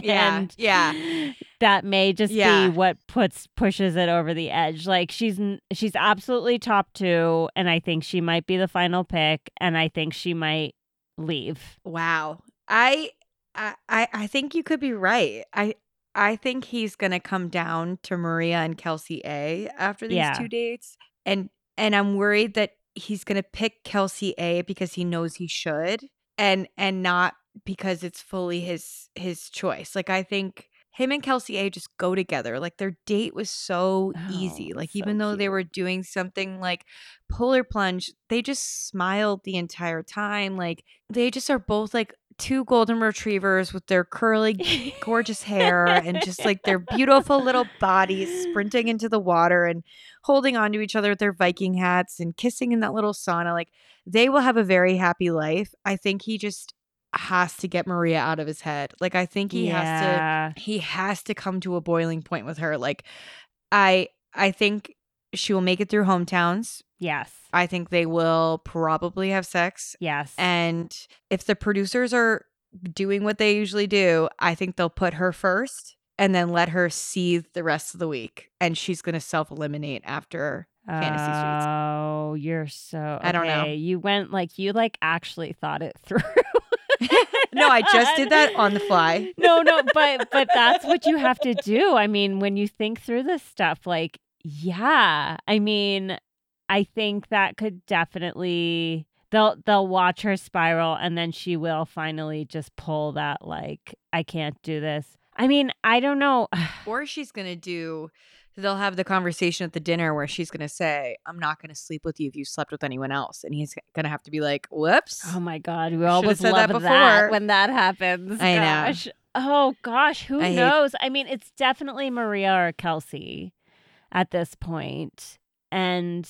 Yeah, and yeah. that may just Yeah. be what puts pushes it over the edge. Like she's she's absolutely top 2 and I think she might be the final pick and I think she might leave. Wow. I I I I think you could be right. I I think he's gonna come down to Maria and Kelsey A after these Yeah. two dates. And and I'm worried that he's gonna pick Kelsey A because he knows he should and and not because it's fully his his choice. Like I think him and Kelsey A just go together. Like their date was so oh, easy. Oh, Like so even though they were doing something like polar plunge, they just smiled the entire time. Like they just are both like two golden retrievers with their curly gorgeous hair and just like their beautiful little bodies sprinting into the water and holding on to each other with their Viking hats and kissing in that little sauna. Like they will have a very happy life. I think he just has to get Maria out of his head. Like I think he has to he has to come to a boiling point with her. Like I I think she will make it through hometowns. Yes. I think they will probably have sex. Yes. And if the producers are doing what they usually do, I think they'll put her first and then let her seethe the rest of the week. And she's going to self eliminate after Fantasy Suites. Oh, you're so I don't know. You went like you like actually thought it *laughs* through. No, I just did that on the fly. no, no, but but that's what you have to do. I mean, when you think through this stuff, like, yeah. I mean, I think that could definitely they'll they'll watch her spiral and then she will finally just pull that like, I can't do this. I mean, I don't know. *sighs* Or she's going to do, they'll have the conversation at the dinner where she's going to say, I'm not going to sleep with you if you slept with anyone else. And he's going to have to be like, whoops. Oh my god, we always said love that that, before. when that happens. I know. Oh gosh, who I hate- knows? I mean, it's definitely Maria or Kelsey at this point. And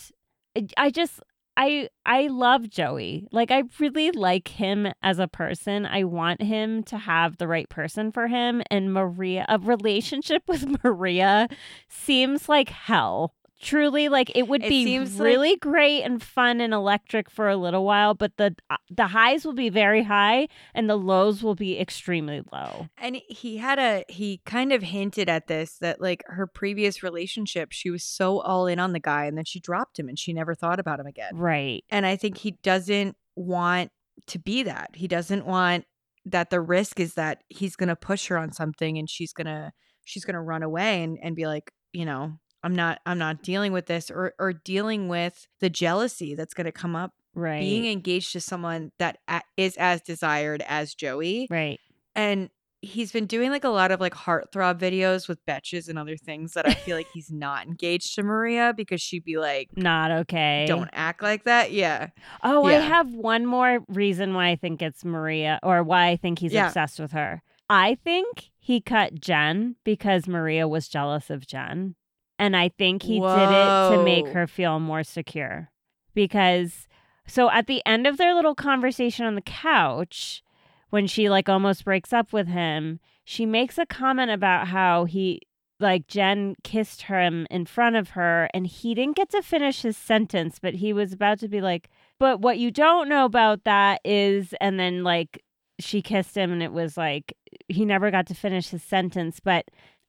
I just I I love Joey. Like I really like him as a person. I want him to have the right person for him and Maria a relationship *laughs* with Maria seems like hell. Truly like it would It be seems like- really great and fun and electric for a little while, but the uh, the highs will be very high and the lows will be extremely low. And he had a, he kind of hinted at this that like her previous relationship, she was so all in on the guy and then she dropped him and she never thought about him again. Right. And I think he doesn't want to be that. He doesn't want that the risk is that he's going to push her on something and she's going to she's going to run away and and be like, you know, I'm not I'm not dealing with this or or dealing with the jealousy that's going to come up Right. being engaged to someone that is as desired as Joey. right. And he's been doing like a lot of like heartthrob videos with betches and other things that I feel like he's not engaged to Maria because she'd be like, Not okay. don't act like that. Yeah. Oh, I have one more reason why I think it's Maria or why I think he's Yeah. obsessed with her. I think he cut Jen because Maria was jealous of Jen. And I think he did it to make her feel more secure. Because so at the end of their little conversation on the couch, when she like almost breaks up with him, she makes a comment about how he like Jen kissed him in front of her and he didn't get to finish his sentence, but he was about to be like, but what you don't know about that is, and then like she kissed him and it was like, he never got to finish his sentence. But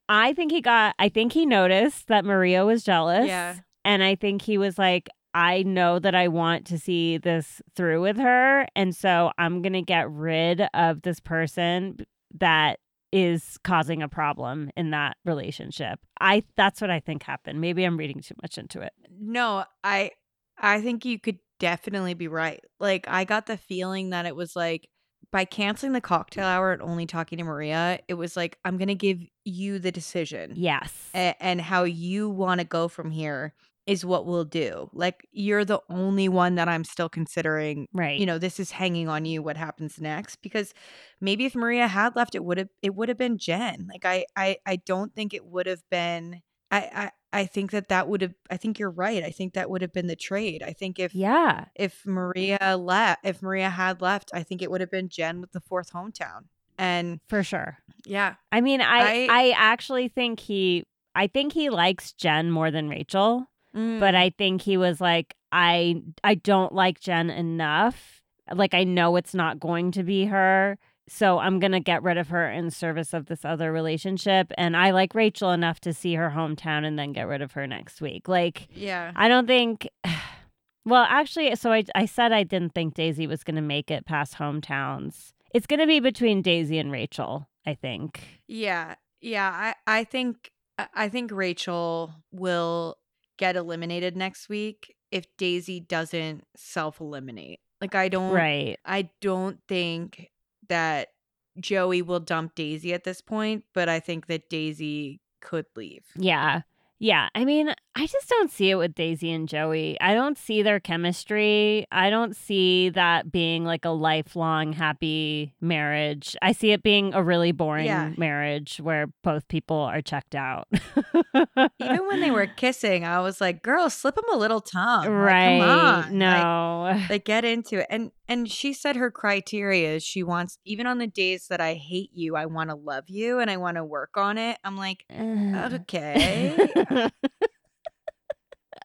I think he got, I think he noticed that Maria was jealous. Yeah. And I think he was like, I know that I want to see this through with her. And so I'm going to get rid of this person that is causing a problem in that relationship. I that's what I think happened. Maybe I'm reading too much into it. No, I I think you could definitely be right. Like I got the feeling that it was like by canceling the cocktail hour and only talking to Maria, it was like I'm going to give you the decision Yes. a- and how you want to go from here. is what we'll do. Like you're the only one that I'm still considering. Right. You know, this is hanging on you what happens next because maybe if Maria had left it would have it would have been Jen. Like I I I don't think it would have been I I think that that would have I think you're right. I think that would have been the trade. I think if yeah. if Maria left if Maria had left, I think it would have been Jen with the fourth hometown. And For sure. yeah. I mean, I I- I actually think he I think he likes Jen more than Rachel, but Mm. I think he was like I I don't like Jen enough. Like I know it's not going to be her, so I'm going to get rid of her in service of this other relationship and I like Rachel enough to see her hometown and then get rid of her next week. Like yeah. I don't think *sighs* Well, actually, so I I said I didn't think Daisy was going to make it past hometowns. It's going to be between Daisy and Rachel, I think. Yeah. Yeah, I I think I- think Rachel will get eliminated next week if Daisy doesn't self-eliminate. Like I don't Right. I don't think that Joey will dump Daisy at this point, but I think that Daisy could leave. Yeah. Yeah. I mean, I just don't see it with Daisy and Joey. I don't see their chemistry. I don't see that being like a lifelong happy marriage. I see it being a really boring Yeah. marriage where both people are checked out. Even when they were *laughs* kissing, I was like, "Girl, slip him a little tongue." Like, right. come on. Like, No. like get into it and and she said her criteria is she wants even on the days that i hate you i want to love you and i want to work on it i'm like okay *laughs*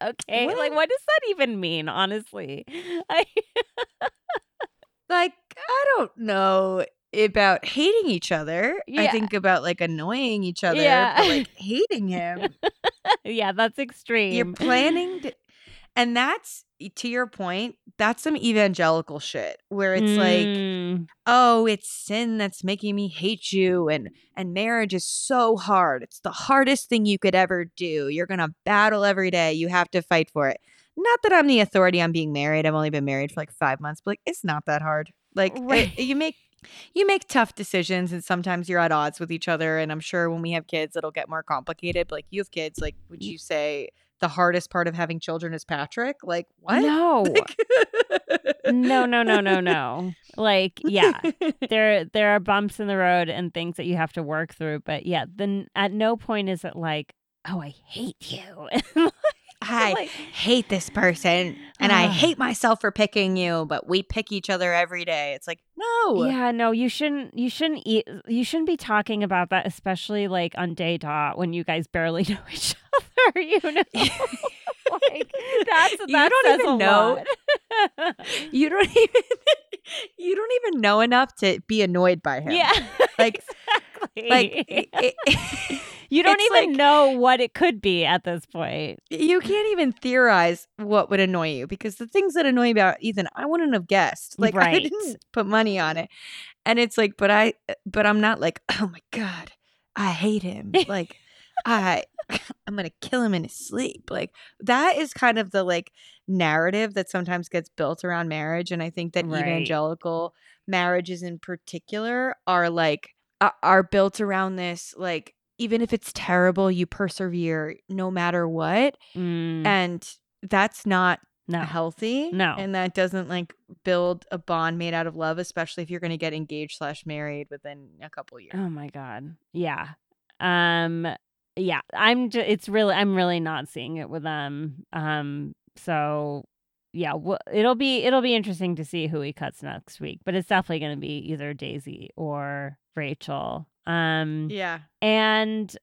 okay. What Like, what does that even mean, honestly? *laughs* I, like i don't know about hating each other i think about like annoying each other Yeah. but like hating him *laughs* yeah, that's extreme. you're planning to and that's to your point that's some evangelical shit where it's like Mm, oh it's sin that's making me hate you and and marriage is so hard. It's the hardest thing you could ever do. You're gonna battle every day. You have to fight for it. Not that i'm the authority on being married. I've only been married for like five months but like it's not that hard. Like it- you make you make tough decisions and sometimes you're at odds with each other and i'm sure when we have kids it'll get more complicated but like you have kids like would you say the hardest part of having children is patrick like what *laughs* No. Like- no, no, no, no, no. *laughs* Like, yeah, there there are bumps in the road and things that you have to work through, but yeah, then at no point is it like, oh, I hate you. *laughs* I Like- hate this person and I hate myself for picking you, but we pick each other every day. It's like, no. Yeah, no, you shouldn't. You shouldn't eat. You shouldn't be talking about that, especially like on day dot when you guys barely know each other. Are *laughs* you know, *laughs* like that's You that don't says even a know-. *laughs* You don't even you don't even know enough to be annoyed by him. yeah, Like- exactly. Like it- it- you don't even like- know what it could be at this point. you can't even theorize what would annoy you because the things that annoy you about Ethan, I wouldn't have guessed. Like I Right. didn't put money on it. And it's like, but I but I'm not like, oh my God, I hate him. Like I *laughs* I'm gonna kill him in his sleep. Like that is kind of the like narrative that sometimes gets built around marriage. And I think that Right. evangelical marriages in particular are like are built around this like even if it's terrible, you persevere no matter what Mm, and that's not no, healthy No. and that doesn't like build a bond made out of love especially if you're going to get engaged slash married within a couple years Oh my god. Yeah. Um yeah, I'm just it's really I'm really not seeing it with them. Um so yeah, well, it'll be it'll be interesting to see who he cuts next week, but it's definitely going to be either Daisy or Rachel. Um yeah and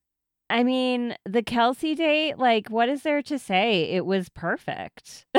I mean, the Kelsey date, like what is there to say? It was perfect. *laughs*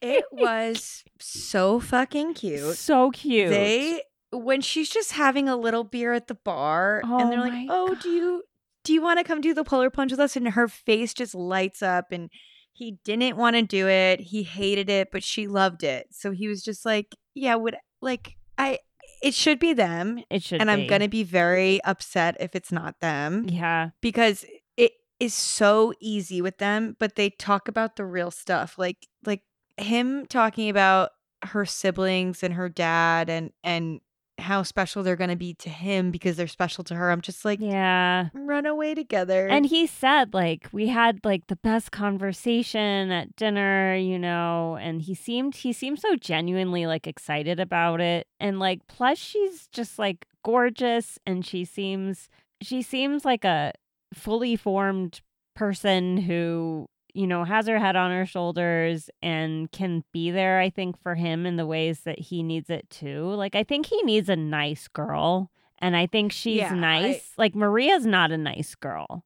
it was so fucking cute so cute. they when she's just having a little beer at the bar Oh and they're like oh do you do you want to come do the polar plunge with us? And her face just lights up and he didn't want to do it he hated it but she loved it. So he was just like yeah would like i it should be them it should and i'm gonna be very upset if it's not them Yeah. because it is so easy with them but they talk about the real stuff like like him talking about her siblings and her dad and and how special they're going to be to him because they're special to her. I'm just like, Yeah. run away together. And he said, like, we had like the best conversation at dinner, you know, and he seemed he seemed so genuinely like excited about it. And like plus she's just like gorgeous and she seems she seems like a fully formed person who you know, has her head on her shoulders and can be there, I think, for him in the ways that he needs it too. Like, I think he needs a nice girl. And I think she's Yeah, I- nice. Like, Maria's not a nice girl.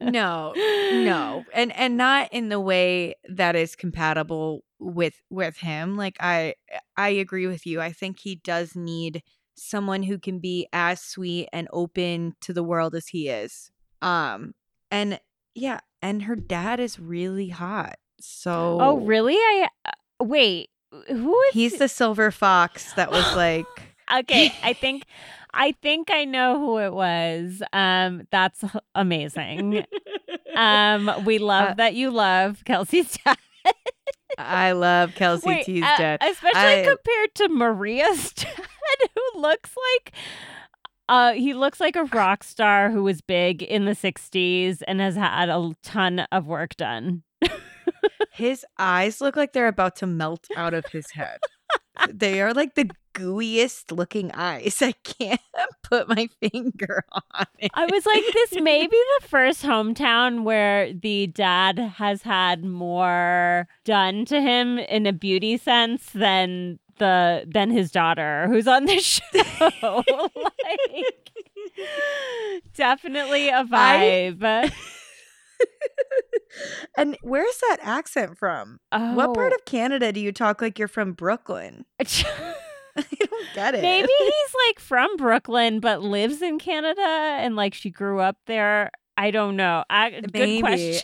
no, no. *laughs* And and not in the way that is compatible with with him. Like I I agree with you. I think he does need someone who can be as sweet and open to the world as he is. Um and yeah, and her dad is really hot. So Oh, really? I uh, wait. Who is He's the silver fox that was like *laughs* Okay, I think I think I know who it was. Um that's amazing. Um we *laughs* love Uh, that you love Kelsey's dad. *laughs* I love Kelsey Wait, T's uh, dad. especially I- compared to Maria's dad, who looks like uh he looks like a rock star who was big in the 60s and has had a ton of work done. *laughs* His eyes look like they're about to melt out of his head. they are like the gooeyest looking eyes. I can't *laughs* put my finger on it. I was like, this may be the *laughs* first hometown where the dad has had more done to him in a beauty sense than the than his daughter who's on this *laughs* show. like definitely a vibe. *laughs* and where's that accent from? What part Oh. of Canada do you talk like you're from Brooklyn? *laughs* I don't get it. Maybe he's like from Brooklyn but lives in Canada and like she grew up there. I don't know. I, good question.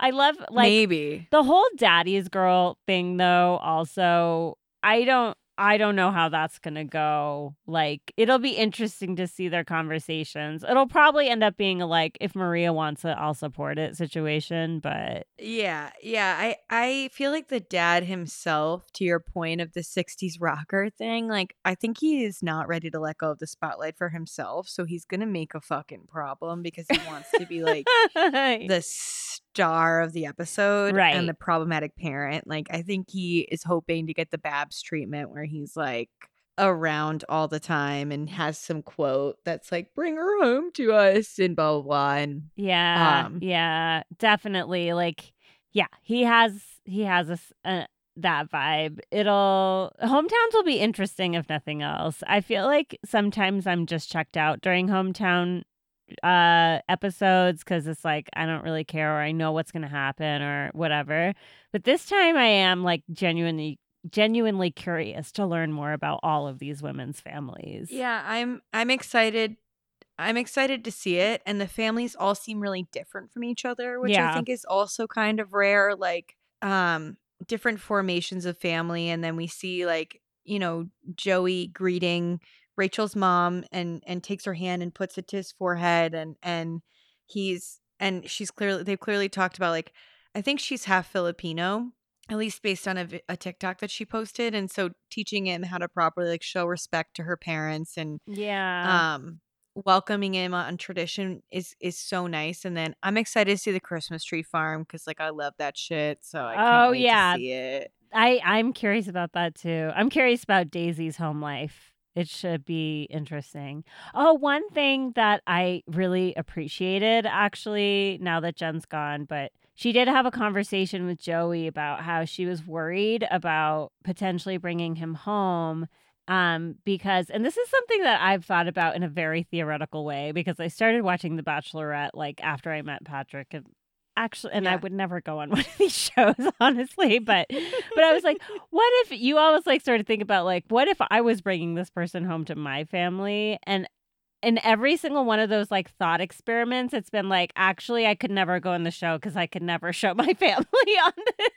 I love like Maybe. the whole daddy's girl thing though also I don't I don't know how that's going to go. Like it'll be interesting to see their conversations. It'll probably end up being a like if Maria wants it I'll support it situation, but Yeah, yeah. I I feel like the dad himself, to your point of the '60s rocker thing, like I think he is not ready to let go of the spotlight for himself. So he's gonna make a fucking problem because he wants to be like *laughs* the star of the episode Right. and the problematic parent. Like I think he is hoping to get the Babs treatment where he's like around all the time and has some quote that's like bring her home to us and blah blah blah and Yeah, Um, yeah, definitely. Like, yeah, he has he has a, s- uh, that vibe. It'll hometowns will be interesting if nothing else. I feel like sometimes I'm just checked out during hometown uh episodes because it's like I don't really care or I know what's gonna happen or whatever. But this time I am like genuinely genuinely curious to learn more about all of these women's families. Yeah, I'm I'm excited. I'm excited to see it and the families all seem really different from each other, which Yeah. I think is also kind of rare like um different formations of family and then we see like, you know, Joey greeting Rachel's mom and and takes her hand and puts it to his forehead and and he's and she's clearly they've clearly talked about like I think she's half Filipino at least based on a, a TikTok that she posted and so teaching him how to properly like show respect to her parents and Yeah. um welcoming him on tradition is is so nice and then i'm excited to see the christmas tree farm because like i love that shit so i Oh, yeah. to see it I I'm curious about that too. I'm curious about Daisy's home life. It should be interesting. Oh, one thing that I really appreciated actually now that Jen's gone, but she did have a conversation with Joey about how she was worried about potentially bringing him home um because and this is something that I've thought about in a very theoretical way because I started watching The Bachelorette like after I met Patrick and actually and I would never go on *laughs* one of these shows *laughs* honestly but but I was like, *laughs* what if you always like sort of think about like, what if I was bringing this person home to my family and in every single one of those like thought experiments, it's been like, actually, I could never go on the show because I could never show my family on. The-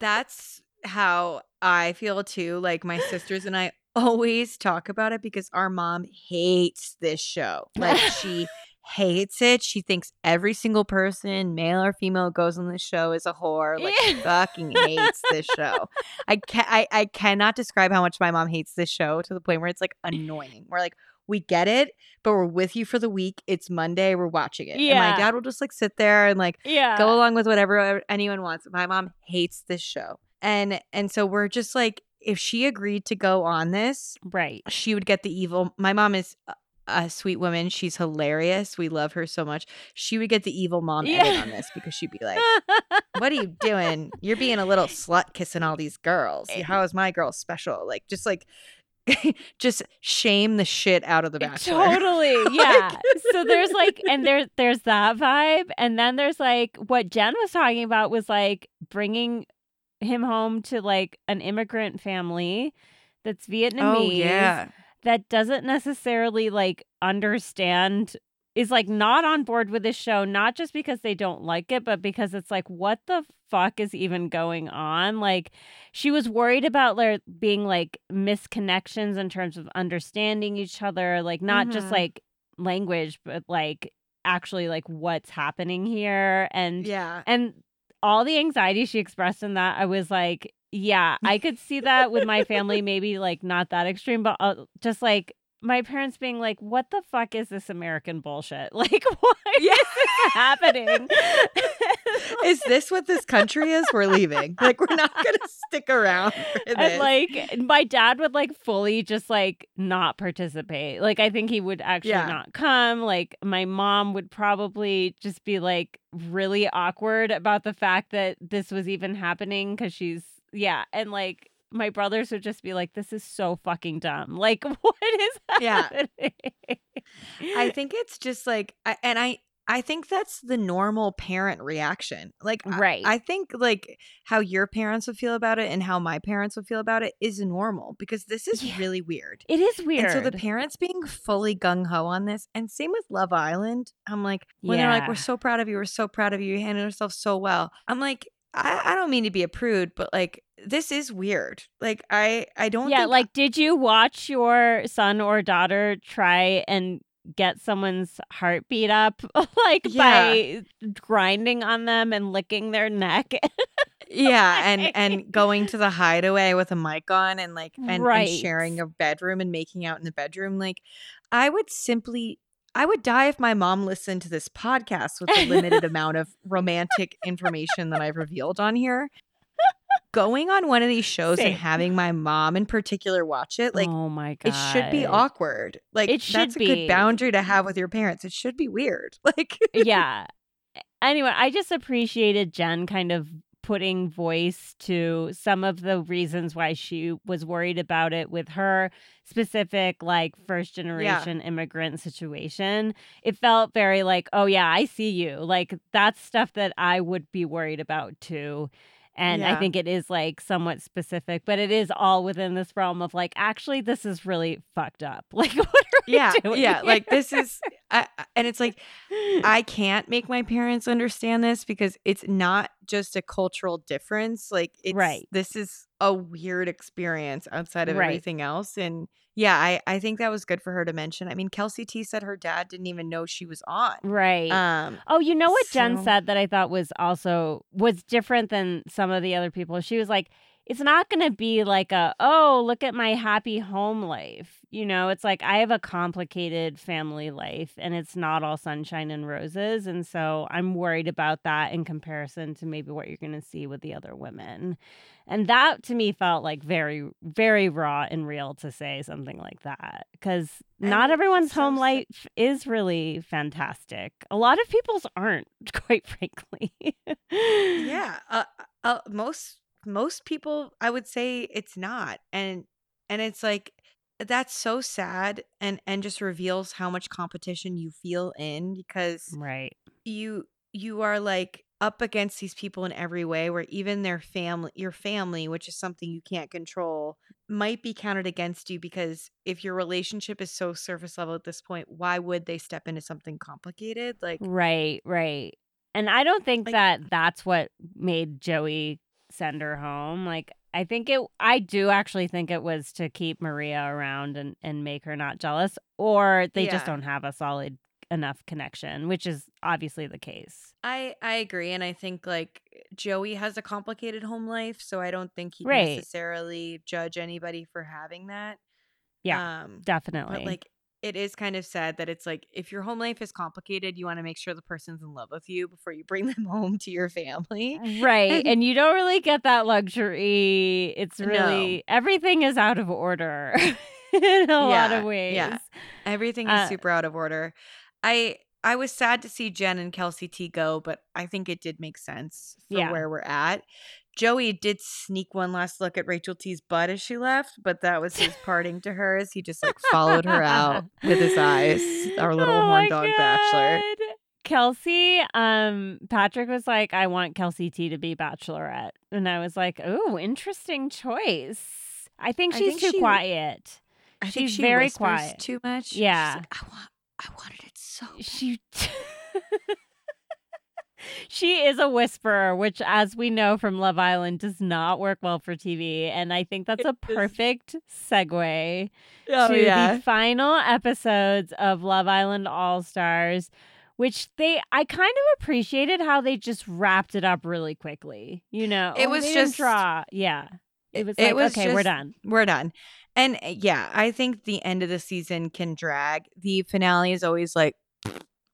that's how i feel too like my sisters and i always talk about it because our mom hates this show like she hates it. She thinks every single person, male or female, goes on this show is a whore. Like she Yeah. *laughs* fucking hates this show. I can I, I cannot describe how much my mom hates this show to the point where it's like annoying. We're like, we get it, but we're with you for the week. It's Monday, we're watching it. And Yeah. my dad will just like sit there and like Yeah. go along with whatever anyone wants. My mom hates this show. And and so we're just like if she agreed to go on this, right. she would get the evil. My mom is uh, a, sweet woman. She's hilarious. We love her so much. She would get the evil mom edit on this because she'd be like, "What are you doing? You're being a little slut kissing all these girls. Eh. How is my girl special? Like just like *laughs* just shame the shit out of the bachelor." Totally. *laughs* Yeah. so there's like and there there's that vibe and then there's like what Jen was talking about was like bringing him home to like an immigrant family that's Vietnamese Oh yeah. That doesn't necessarily like understand is like not on board with this show not just because they don't like it but because it's like what the fuck is even going on like she was worried about there being like misconnections in terms of understanding each other like not just Mhm. like language but like actually like what's happening here and Yeah. and all the anxiety she expressed in that, I was like, yeah, *laughs* I could see that with my family, maybe like not that extreme, but uh, just like my parents being like, what the fuck is this American bullshit? *laughs* Like, why Yeah. is this happening? *laughs* Is this what this country is? We're leaving. Like we're not gonna stick around. And like my dad would like fully just like not participate. Like I think he would actually Yeah. not come. Like my mom would probably just be like really awkward about the fact that this was even happening cuz she's yeah, and like my brothers would just be like this is so fucking dumb. Like *laughs* what is happening?" Yeah. I *laughs* think it's just like, I, and I, I think that's the normal parent reaction. Like, Right. I, think like how your parents would feel about it and how my parents would feel about it is normal because this is Yeah. really weird. it is weird. And so the parents being fully gung ho on this, and same with Love Island. I'm like, when they're like, "We're so proud of you. We're so proud of you. You handled yourself so well." I'm like, I, I don't mean to be a prude, but like, this is weird. Like, I, I don't. yeah, like did you watch your son or daughter try and get someone's heart beat up *laughs* like by grinding on them and licking their neck? *laughs* yeah and and going to the hideaway with a mic on and like and, and sharing a bedroom and making out in the bedroom like i would simply i would die if my mom listened to this podcast with the limited *laughs* amount of romantic information that i've revealed on here going on one of these shows Same. and having my mom in particular watch it like oh my god. it should be awkward like It should that's a be. good boundary to have with your parents it should be weird *laughs* like yeah. Anyway, I just appreciated Jen kind of putting voice to some of the reasons why she was worried about it with her specific like first generation immigrant situation. It felt very like, "Oh yeah, I see you." Like that's stuff that I would be worried about too. And I think it is like somewhat specific, but it is all within this realm of like, actually, this is really fucked up. *laughs* Like, what are we yeah doing? yeah here? like this is I- and it's like I can't make my parents understand this because it's not just a cultural difference. Like it's Right. this is a weird experience outside of Right. everything else. And yeah, I, I think that was good for her to mention. I mean, Kelsey T said her dad didn't even know she was on. right. Um Oh, you know what Jen said that I thought was also was different than some of the other people. She was like, it's not going to be like a, oh, look at my happy home life. You know, it's like I have a complicated family life and it's not all sunshine and roses. And so I'm worried about that in comparison to maybe what you're going to see with the other women. And that to me felt like very, very raw and real to say something like that because not everyone's so home life is really fantastic. A lot of people's aren't, *laughs* quite frankly. yeah uh, uh, most most people i would say it's not and and it's like that's so sad and and just reveals how much competition you feel in because Right. you you are like up against these people in every way where even their family your family which is something you can't control might be counted against you because if your relationship is so surface level at this point why would they step into something complicated like Right, right. And I don't think Like- that that's what made Joey send her home. Like I think it I do actually think it was to keep Maria around and and make her not jealous or they just don't have a solid enough connection, which is obviously the case. I I agree, and I think like Joey has a complicated home life, so I don't think he'd Right. necessarily judge anybody for having that. Yeah, Um, definitely. but like it is kind of sad that it's like if your home life is complicated, you want to make sure the person's in love with you before you bring them *laughs* home to your family. Right. And- *laughs* And you don't really get that luxury. It's No. really everything is out of order *laughs* in a lot of ways. yeah. Everything is Uh, super out of order. I I was sad to see Jen and Kelsey T go, but I think it did make sense for Yeah. where we're at. Joey did sneak one last look at Rachel T's butt as she left, but that was his parting to her as he just like followed her out *laughs* with his eyes. Our little Oh horn dog bachelor. Kelsey, um, Patrick was like, I want Kelsey T to be bachelorette. And I was like, oh, interesting choice. I think I she's think too she- quiet. I think She's she very quiet. too much. She's Yeah. like, I want I wanted it so bad." She *laughs* *laughs* She is a whisperer, which as we know from Love Island does not work well for TV, and I think that's a is- perfect segue Oh, to yeah. the final episodes of Love Island All Stars, which they I kind of appreciated how they just wrapped it up really quickly. You know, It was just- draw. Yeah, it was it was okay, we're done. We're done. And uh, yeah, I think the end of the season can drag. The finale is always like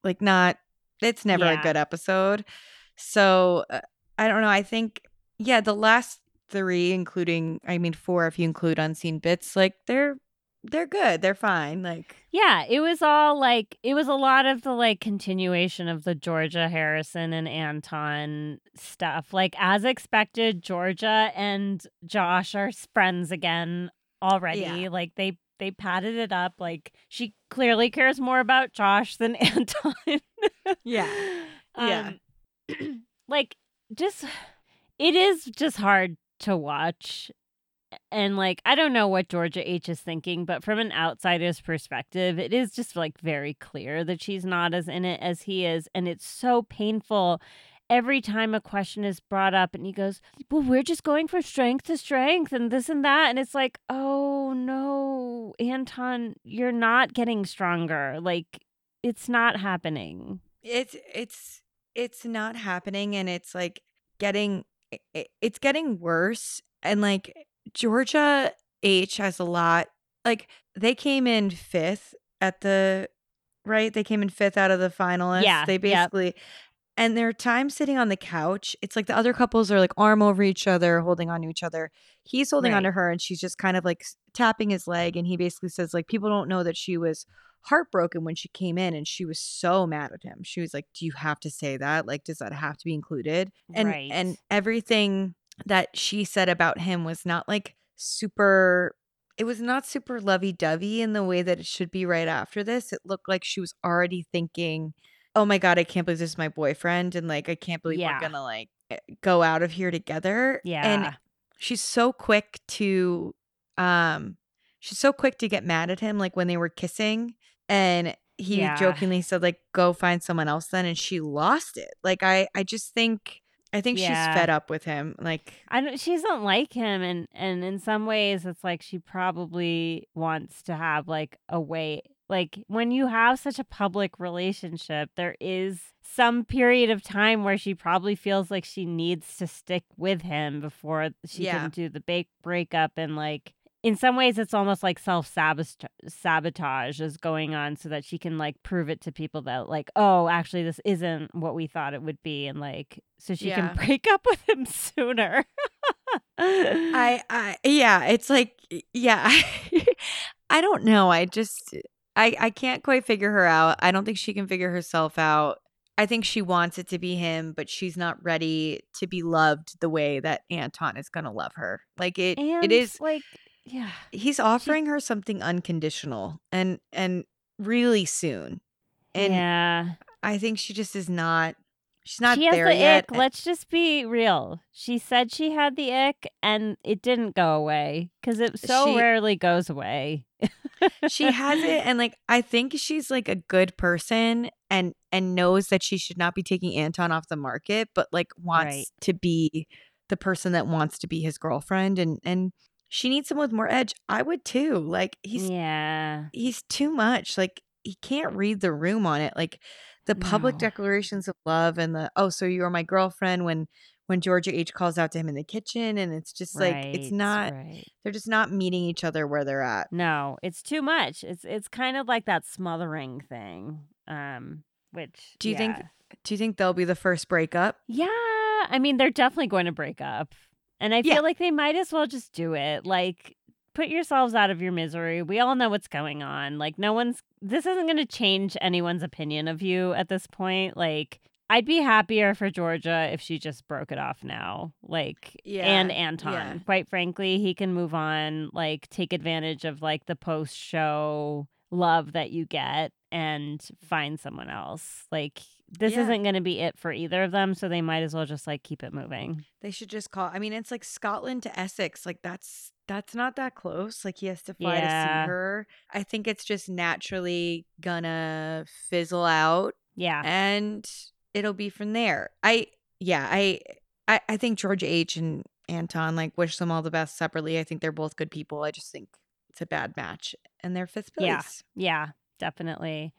like not it's never Yeah. a good episode. So uh, I don't know. I think yeah, the last 3 including I mean 4 if you include unseen bits, like they're they're good. They're fine. Like Yeah, it was all like it was a lot of the like continuation of the Georgia Harrison and Anton stuff. Like as expected, Georgia and Josh are friends again already. Yeah. Like they they padded it up. Like she clearly cares more about Josh than *laughs* Anton. Yeah. *laughs* Yeah. Um, *clears throat* like just it is just hard to watch and like I don't know what Georgia H is thinking, but from an outsider's perspective, it is just like very clear that she's not as in it as he is, and it's so painful every time a question is brought up and he goes, "Well, we're just going from strength to strength and this and that." And it's like, "Oh no, Anton, you're not getting stronger. Like it's not happening." it's it's it's not happening and it's like getting it's getting worse and like Georgia H has a lot like they came in 5th at the right they came in 5th out of the finalists Yeah, they yep. And their time sitting on the couch it's like the other couples are like arm over each other holding on to each other he's holding on to her and she's just kind of like tapping his leg and he basically says like people don't know that she was heartbroken when she came in and she was so mad at him. She was like, "Do you have to say that? Like does that have to be included?" And Right. and everything that she said about him was not like super it was not super lovey-dovey in the way that it should be right after this. It looked like she was already thinking, "Oh my god, I can't believe this is my boyfriend and like I can't believe Yeah. we're to like eh, go out of here together." Yeah. And she's so quick to um she's so quick to get mad at him like when they were kissing and he Yeah. jokingly said like go find someone else then and she lost it like i i just think i think Yeah. she's fed up with him like I don't she doesn't like him and and in some ways it's like she probably wants to have like a way like when you have such a public relationship there is some period of time where she probably feels like she needs to stick with him before she Yeah. can do the bake breakup and like in some ways it's almost like self sabotage is going on so that she can like prove it to people that like oh actually this isn't what we thought it would be and like so she Yeah. can break up with him *laughs* sooner i i yeah it's like yeah *laughs* i don't know i just i i can't quite figure her out i don't think she can figure herself out i think she wants it to be him but she's not ready to be loved the way that anton is going to love her like it and it is like yeah he's offering her something unconditional and and really soon and yeah. I think she just is not she's not she has there the yet ick let's just be real she said she had the ick and it didn't go away because it so She- rarely goes away she has it and like i think she's like a good person and and knows that she should not be taking anton off the market but like wants Right. to be the person that wants to be his girlfriend and and she needs someone with more edge i would too like he's yeah he's too much like he can't read the room on it. Like the public No. declarations of love and the oh, so you're my girlfriend when when Georgia H calls out to him in the kitchen and it's just like it's not right. they're just not meeting each other where they're at. No, it's too much. It's it's kind of like that smothering thing. Um, which Do you think do you think they'll be the first breakup? Yeah, I mean, they're definitely going to break up. And I Yeah. feel like they might as well just do it. Like, put yourselves out of your misery. We all know what's going on. Like, no one's, this isn't going to change anyone's opinion of you at this point. Like, I'd be happier for Georgia if she just broke it off now. Like, yeah, and Anton. yeah. Quite frankly, he can move on, like, take advantage of, like, the post show love that you get and find someone else. Like, this Yeah. isn't going to be it for either of them. So they might as well just, like, keep it moving. They should just call I mean, it's like Scotland to Essex. Like that's that's not that close. Like he has to fly to see her. I think it's just naturally gonna fizzle out Yeah. and it'll be from there. I yeah, I I, I think George H and Anton like wish them all the best separately. I think they're both good people. I just think it's a bad match and they're fifth place. Yeah. Yeah, definitely.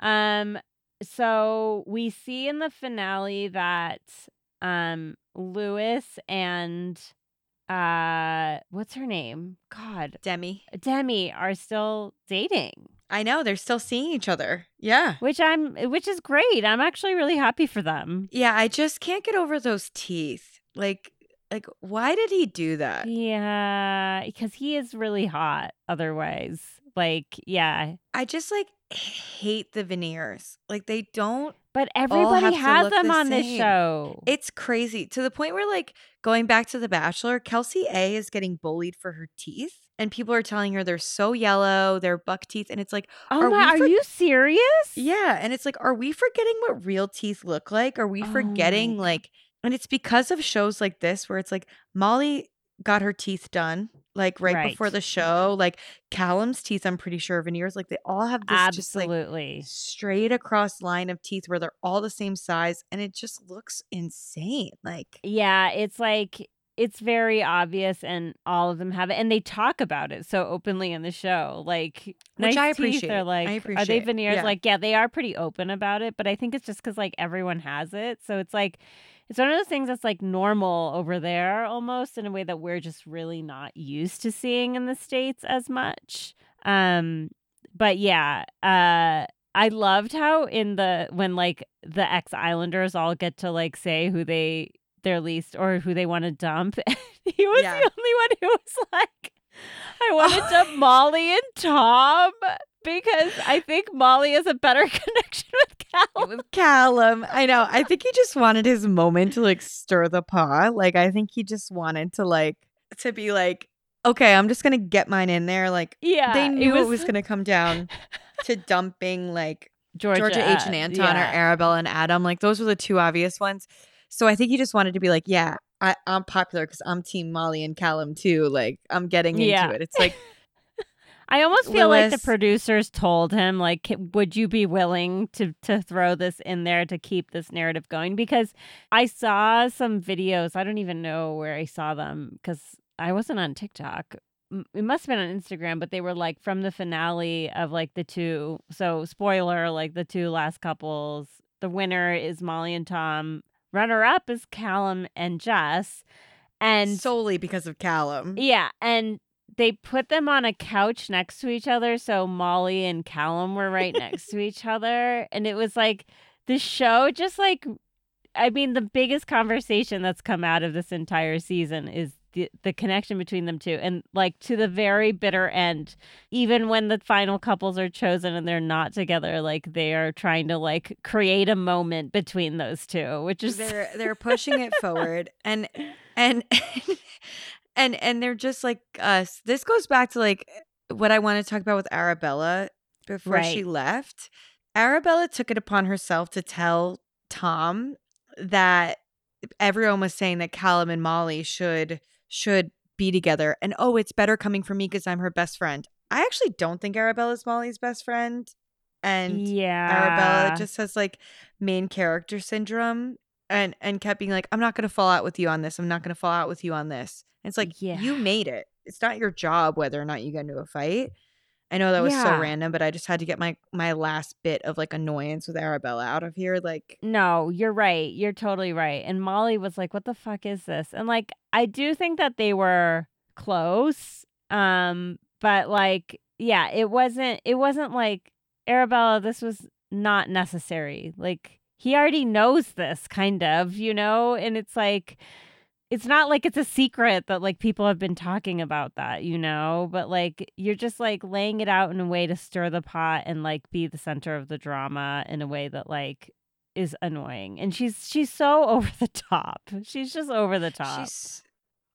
Um so we see in the finale that um Luis and uh what's her name? God, Demi. Demi are still dating, I know they're still seeing each other. Yeah. which I'm eh, which is great. I'm actually really happy for them. Yeah, I just can't get over those teeth. Like like why did he do that? Yeah, because he is really hot otherwise. Like, yeah. I just like hate the veneers. Like they don't But everybody has them the on this show. it's crazy to the point where like going back to the bachelor, Kelsey A is getting bullied for her teeth and people are telling her they're so yellow, they're buck teeth and it's like oh are my, we are you serious? yeah, and it's like are we forgetting what real teeth look like? Are we Oh forgetting like and it's because of shows like this where it's like Molly got her teeth done like right, before the show. Like Callum's teeth, I'm pretty sure veneers. Like they all have this just like Absolutely. straight across line of teeth where they're all the same size, and it just looks insane. Like Yeah, it's like it's very obvious and all of them have it and they talk about it so openly in the show. Like Which nice I appreciate. Are like are they veneers? yeah. Like, yeah, they are pretty open about it, but I think it's just because like everyone has it. So it's like it's one of those things that's like normal over there almost in a way that we're just really not used to seeing in the States as much. Um but yeah, uh I loved how in the when like the ex Islanders all get to like say who they their least or who they want to dump. *laughs* he was Yeah. the only one who was like, I want to *laughs* dump Molly and Tom because I think Molly has a better *laughs* connection with Cal. with Callum, I know. I think he just wanted his moment to like stir the pot. Like I think he just wanted to like to be like, okay, I'm just gonna get mine in there. Like Yeah, they knew it was, gonna come down to dumping like Georgia, Georgia H and uh, Anton or Arabella and Adam. Like those were the two obvious ones. So I think he just wanted to be like, yeah, I, I'm popular because I'm Team Molly and Callum too. Like I'm getting into Yeah. it. It's like *laughs* I almost feel like the producers told him, like, would you be willing to to throw this in there to keep this narrative going? Because I saw some videos. I don't even know where I saw them because I wasn't on TikTok. It must have been on Instagram, but they were like from the finale of like the two. So spoiler, like the two last couples. The winner is Molly and Tom. Runner up is Callum and Jess. And solely because of Callum. yeah, and they put them on a couch next to each other, so Molly and Callum were right next to each *laughs* other, and it was like the show just like I mean the biggest conversation that's come out of this entire season is the, the connection between them two and like to the very bitter end even when the final couples are chosen and they're not together like they are trying to like create a moment between those two which is they're *laughs* they're pushing it forward and and *laughs* and and they're just like us. This goes back to like what i want to talk about with arabella before she left. Arabella took it upon herself to tell tom that everyone was saying that callum and molly should should be together and oh it's better coming from me because i'm her best friend i actually don't think arabella's molly's best friend and yeah Arabella just has like main character syndrome and and kept being like, I'm not gonna fall out with you on this. I'm not gonna fall out with you on this. And it's like Yeah. you made it. It's not your job whether or not you get into a fight. I know that was so random, but I just had to get my my last bit of like annoyance with Arabella out of here. Like, No, you're right. You're totally right. And Molly was like, "What the fuck is this?" And like I do think that they were close. Um but like yeah, it wasn't it wasn't like Arabella this was not necessary. Like he already knows this kind of, you know? And it's like it's not like it's a secret that like people have been talking about that, you know, but like you're just like laying it out in a way to stir the pot and like be the center of the drama in a way that like is annoying. And she's she's so *laughs* over the top. She's just over the top. she's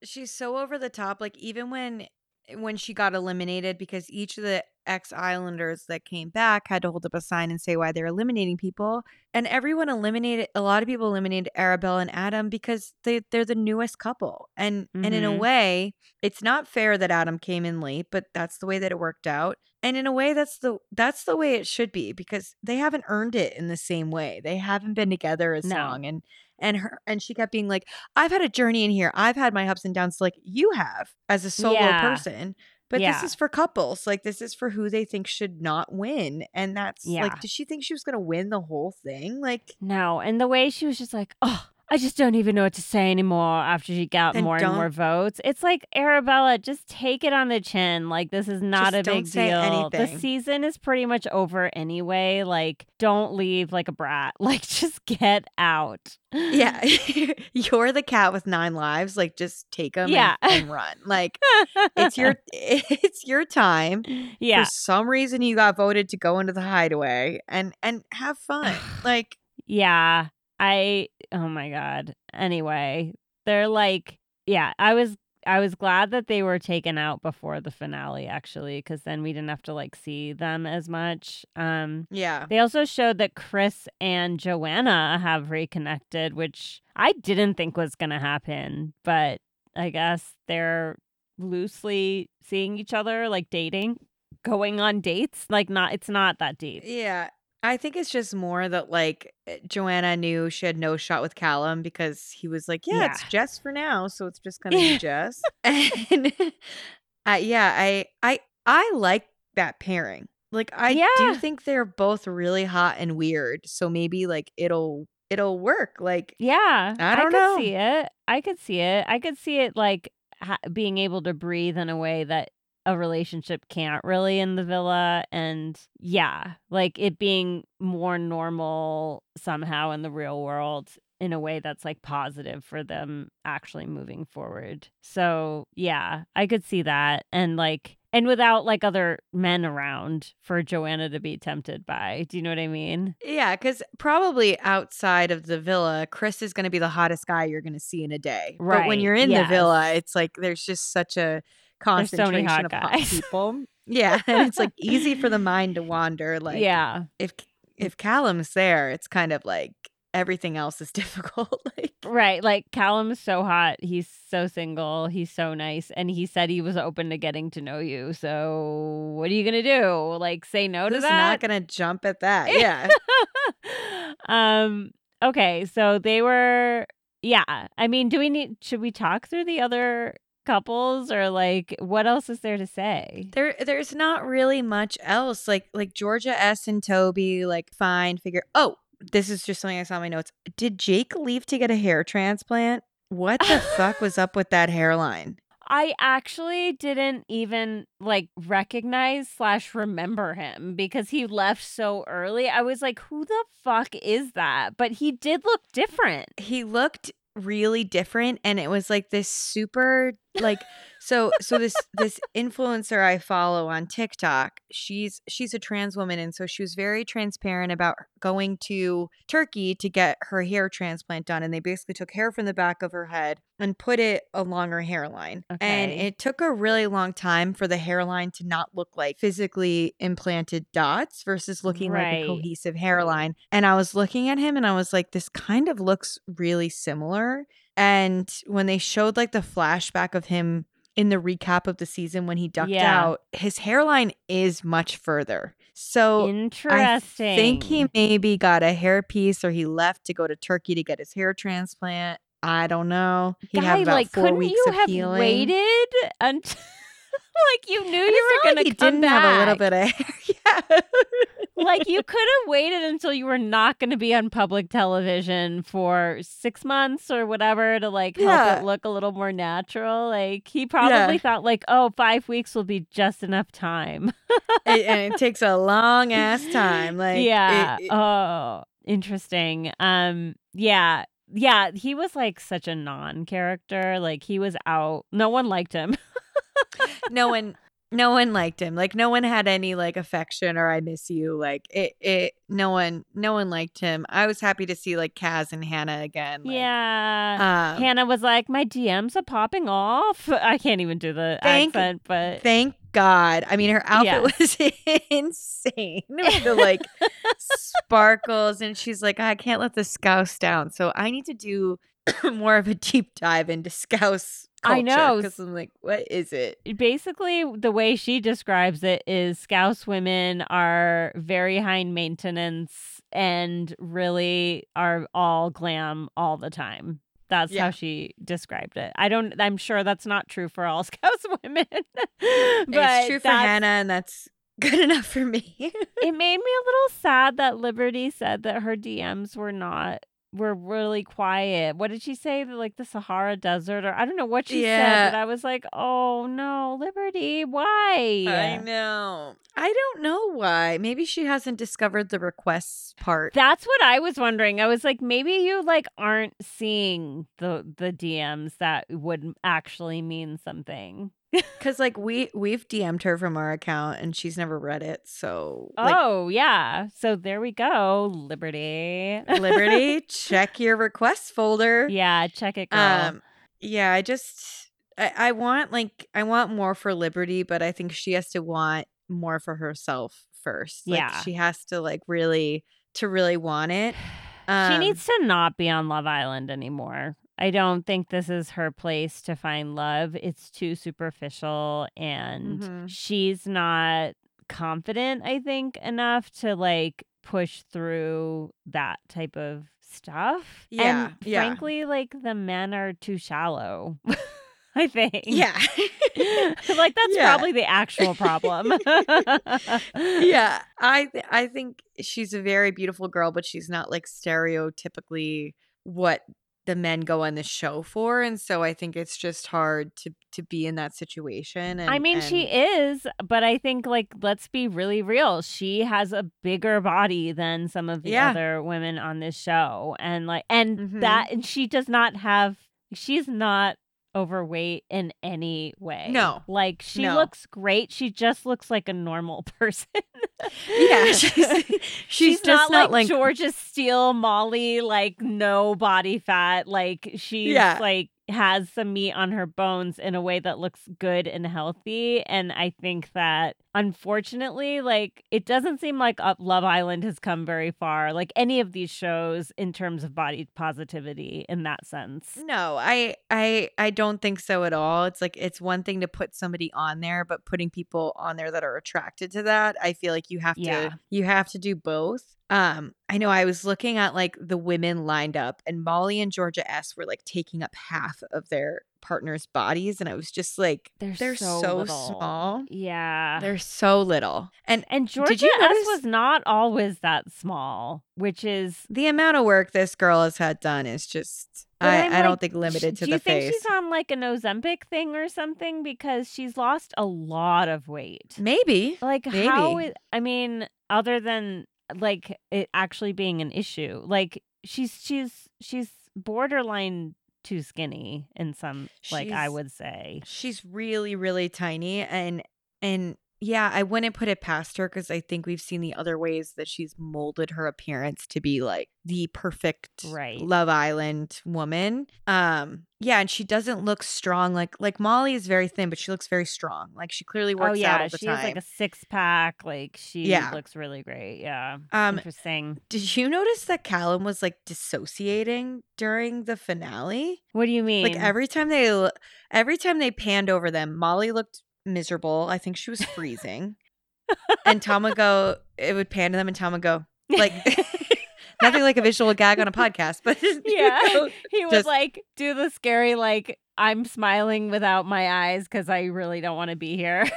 she's so over the top. Like even when when she got eliminated, because each of the ex Islanders that came back had to hold up a sign and say why they're eliminating people, and everyone eliminated. A lot of people eliminated Arabelle and Adam because they they're the newest couple, and and in a Mhm. way, it's not fair that Adam came in late, but that's the way that it worked out. And in a way, that's the that's the way it should be because they haven't earned it in the same way. They haven't been together as No. long, and and her and she kept being like, I've had a journey in here. I've had my ups and downs like you have as a solo Yeah. person. But Yeah. this is for couples. Like this is for who they think should not win. And that's Yeah. like, did she think she was gonna win the whole thing? Like No, and the way she was just like, "Oh, I just don't even know what to say anymore after she got Then more and more votes." It's like, Arabella, just take it on the chin. Like this is not a big deal. The season is pretty much over anyway. Like don't leave like a brat. *laughs* Like just get out. yeah, *laughs* *laughs* you're the cat with nine lives. Like just take them Yeah. and, and run. Like it's your it's your time. Yeah. For some reason you got voted to go into the hideaway and and have fun. *sighs* like Yeah. I oh my god. Anyway, they're like yeah, I was I was glad that they were taken out before the finale actually cuz then we didn't have to like see them as much. Um yeah. they also showed that Chris and Joanna have reconnected, which I didn't think was going to happen, but I guess they're loosely seeing each other like dating, going on dates, like not it's not that deep. Yeah. I think it's just more that like eh, Joanna knew she had no shot with Callum because he was like, yeah, it's Jess for now, so it's just gonna be *laughs* Jess. *laughs* And *laughs* uh, yeah, I I I like that pairing. Like I do think they're both really hot and weird, so maybe like it'll it'll work. Like Yeah, I don't could know. see it. I could see it. I could see it like ha- being able to breathe in a way that a relationship can't really in the villa and yeah, like it being more normal somehow in the real world in a way that's like positive for them actually moving forward. So, yeah, I could see that and like and without like other men around for Joanna to be tempted by. Do you know what I mean? Yeah, because probably outside of the villa, Chris is going to be the hottest guy you're going to see in a day. But when you're in the villa, it's like there's just such a So concentration hot of hot people. *laughs* Yeah, and it's like *laughs* easy for the mind to wander. Like yeah. if if Callum's there, it's kind of like everything else is *laughs* difficult. like Right. Like Callum's so hot. He's so single. He's so nice. And he said he was open to getting to know you. So what are you gonna do? Like say no to that? not going to jump at that? Yeah. um okay, so they were yeah. I mean, do we need should we talk through the other couples or like what else is there to say? There there's not really much else. Like like Georgia S and Toby, like fine, figure oh, this is just something I saw in my notes. Did Jake leave to get a hair transplant? What the fuck was up with that hairline? I actually didn't even like recognize slash remember him because he left so early. I was like, who the fuck is that? But he did look different. He looked really different and it was like this super like *laughs* so so this this influencer I follow on TikTok, she's she's a trans woman and so she was very transparent about going to Turkey to get her hair transplant done and they basically took hair from the back of her head and put it along her hairline. And it took a really long time for the hairline to not look like physically implanted dots versus looking like a cohesive hairline. And I was looking at him and I was like this kind of looks really similar. And when they showed like the flashback of him in the recap of the season when he ducked Yeah. out, his hairline is much further. So Interesting. I think he maybe got a hairpiece or he left to go to Turkey to get his hair transplant. I don't know. He'd Guy, have about like, four couldn't weeks you of have healing. waited until *laughs* like you knew And you were going like to he come didn't have a little bit of hair. yeah. *laughs* like you could have waited until you were not going to be on public television for six months or whatever to like help Yeah. it look a little more natural. Like he probably Yeah. thought like, oh, five weeks will be just enough time. and, and it takes a long ass time. *laughs* Like, it- yeah. it- oh, interesting. Um. Yeah. Yeah. He was like such a non-character. Like he was out. No one liked him. *laughs* *laughs* no one, no one liked him. Like, no one had any like affection or I miss you. Like, it, it, no one, no one liked him. I was happy to see like Kaz and Hannah again. Like, yeah. Um, Hannah was like, my DMs are popping off. *laughs* I can't even do the Thank- accent, but Thank God. I mean, her outfit was *laughs* insane with the like sparkles, and she's like, I can't let the scouse down. So I need to do *clears throat* more of a deep dive into scouse. I know. because I'm like, what is it? basically the way she describes it is scouse women are very high maintenance and really are all glam all the time that's Yeah. how she described it i don't i'm sure that's not true for all *laughs* scouse women but it's true for Hannah, and that's *laughs* good enough for me. it made me a little sad that liberty said that her dms were not were really quiet what did she say like the sahara desert or i don't know what she Yeah. said but i was like oh no liberty why I know. I don't know why. Maybe she hasn't discovered the requests part. That's what I was wondering. I was like, maybe you like aren't seeing the the DMs that would actually mean something. Because like we we've DM'd her from our account, and she's never read it. So like, oh yeah. So there we go. Liberty. Liberty, *laughs* check your request folder. yeah, check it, girl. Um, yeah, I just I, I want like I want more for Liberty, but I think she has to want more for herself first. Like, Yeah. she has to like really to really want it. *sighs* she Um, needs to not be on Love Island anymore. I don't think this is her place to find love. It's too superficial and Mhm. she's not confident, I think, enough to like push through that type of stuff. Yeah, And yeah. frankly, like the men are too shallow. *laughs* I think. Yeah. *laughs* *laughs* like that's Yeah. probably the actual problem. yeah, I th- I think she's a very beautiful girl, but she's not like stereotypically what the men go on the show for, and so I think it's just hard to to be in that situation. And I mean, she is, but I think like let's be really real. She has a bigger body than some of the Yeah. other women on this show, and like, and Mhm. that, and she does not have. She's not overweight in any way. No. like she No. looks great. She just looks like a normal *laughs* person. yeah, *laughs* *laughs* she's she's, She's, just not, like, Georgia Steel, Molly, like no body fat. Like she's Yeah. like has some meat on her bones in a way that looks good and healthy. And I think that unfortunately, like it doesn't seem like uh, Love Island has come very far, like any of these shows in terms of body positivity in that sense. No, I I I don't think so at all. It's like it's one thing to put somebody on there, but putting people on there that are attracted to that, I feel like you have Yeah. to you have to do both. Um, I know I was looking at like the women lined up and Molly and Georgia S were like taking up half of their partners' bodies and I was just like They're, they're so, so, small. Yeah. They're so little. And and Georgia Did you S was not always that small, which is the amount of work this girl has had done is just But I, I don't think limited to do the you think face. she's on like an Ozempic thing or something because she's lost a lot of weight? Maybe. Like how? Maybe. I mean, other than like it actually being an issue, like she's she's she's borderline too skinny in some like I would say. She's really, really tiny and and yeah, I wouldn't put it past her because I think we've seen the other ways that she's molded her appearance to be like the perfect Right. Love Island woman. Um, yeah, and she doesn't look strong. Like like Molly is very thin, but she looks very strong. Like she clearly works Oh yeah, out all the she time. has like a six pack. Like she Yeah. looks really great. Yeah, um, interesting. did you notice that Callum was like dissociating during the finale? What do you mean? Like every time they every time they panned over them, Molly looked miserable. I think she was freezing. and Tom would go, it would pan to them and Tom would go, like *laughs* *laughs* Nothing like a visual gag on a podcast, but *laughs* Yeah. know, He would just- like do the scary like I'm smiling without my eyes because I really don't want to be here.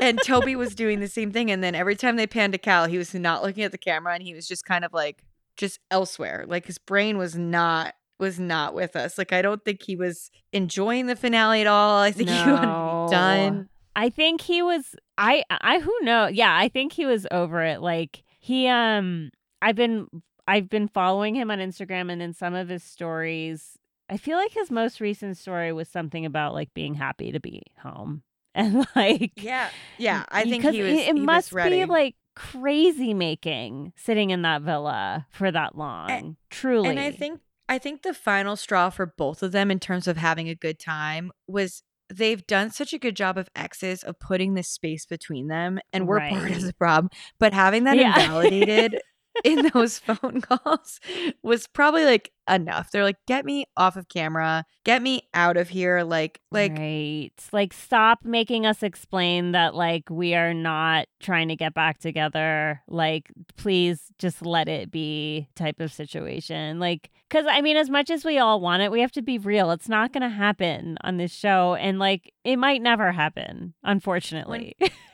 and Toby was doing the same thing. And then every time they panned to Cal, he was not looking at the camera and he was just kind of like just elsewhere. Like his brain was not was not with us. Like I don't think he was enjoying the finale at all. I think he wanted to be done. I think he was I I who know. Yeah, I think he was over it. Like he um I've been I've been following him on Instagram and in some of his stories I feel like his most recent story was something about like being happy to be home. *laughs* And like Yeah. Yeah. I think he was it, he must was be like crazy making sitting in that villa for that long. And, Truly. And I think I think the final straw for both of them in terms of having a good time was they've done such a good job of exes of putting this space between them and we're part of the problem. But having that Yeah. *laughs* invalidated in those *laughs* phone calls was probably like enough. They're like, get me off of camera, get me out of here. Like like right. Like stop making us explain that like we are not trying to get back together. Like please just let it be type of situation. Like cuz I mean as much as we all want it, we have to be real. It's not going to happen on this show and like it might never happen, unfortunately. when *laughs*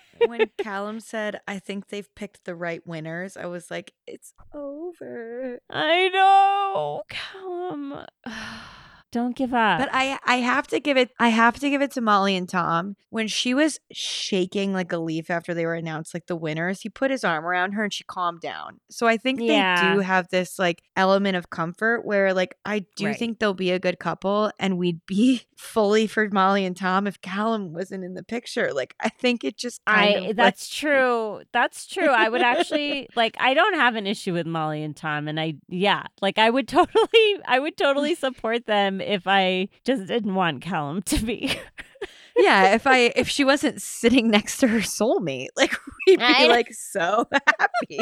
Callum said, I think they've picked the right winners, I was like, it's over. I know. Callum. *sighs* *sighs* *sighs* Don't give up. But I I have to give it I have to give it to Molly and Tom. When she was shaking like a leaf after they were announced like the winners, he put his arm around her and she calmed down. So I think Yeah. they do have this like element of comfort where like I do Right. think they'll be a good couple and we'd be *laughs* fully for Molly and Tom if Callum wasn't in the picture. Like I think it just I like- that's true. That's true. I would actually *laughs* like I don't have an issue with Molly and Tom and I yeah, like I would *laughs* totally I would totally support them if I just didn't want Callum to be. *laughs* yeah, if I if she wasn't sitting next to her soulmate, like *laughs* we'd be I like so *laughs* happy.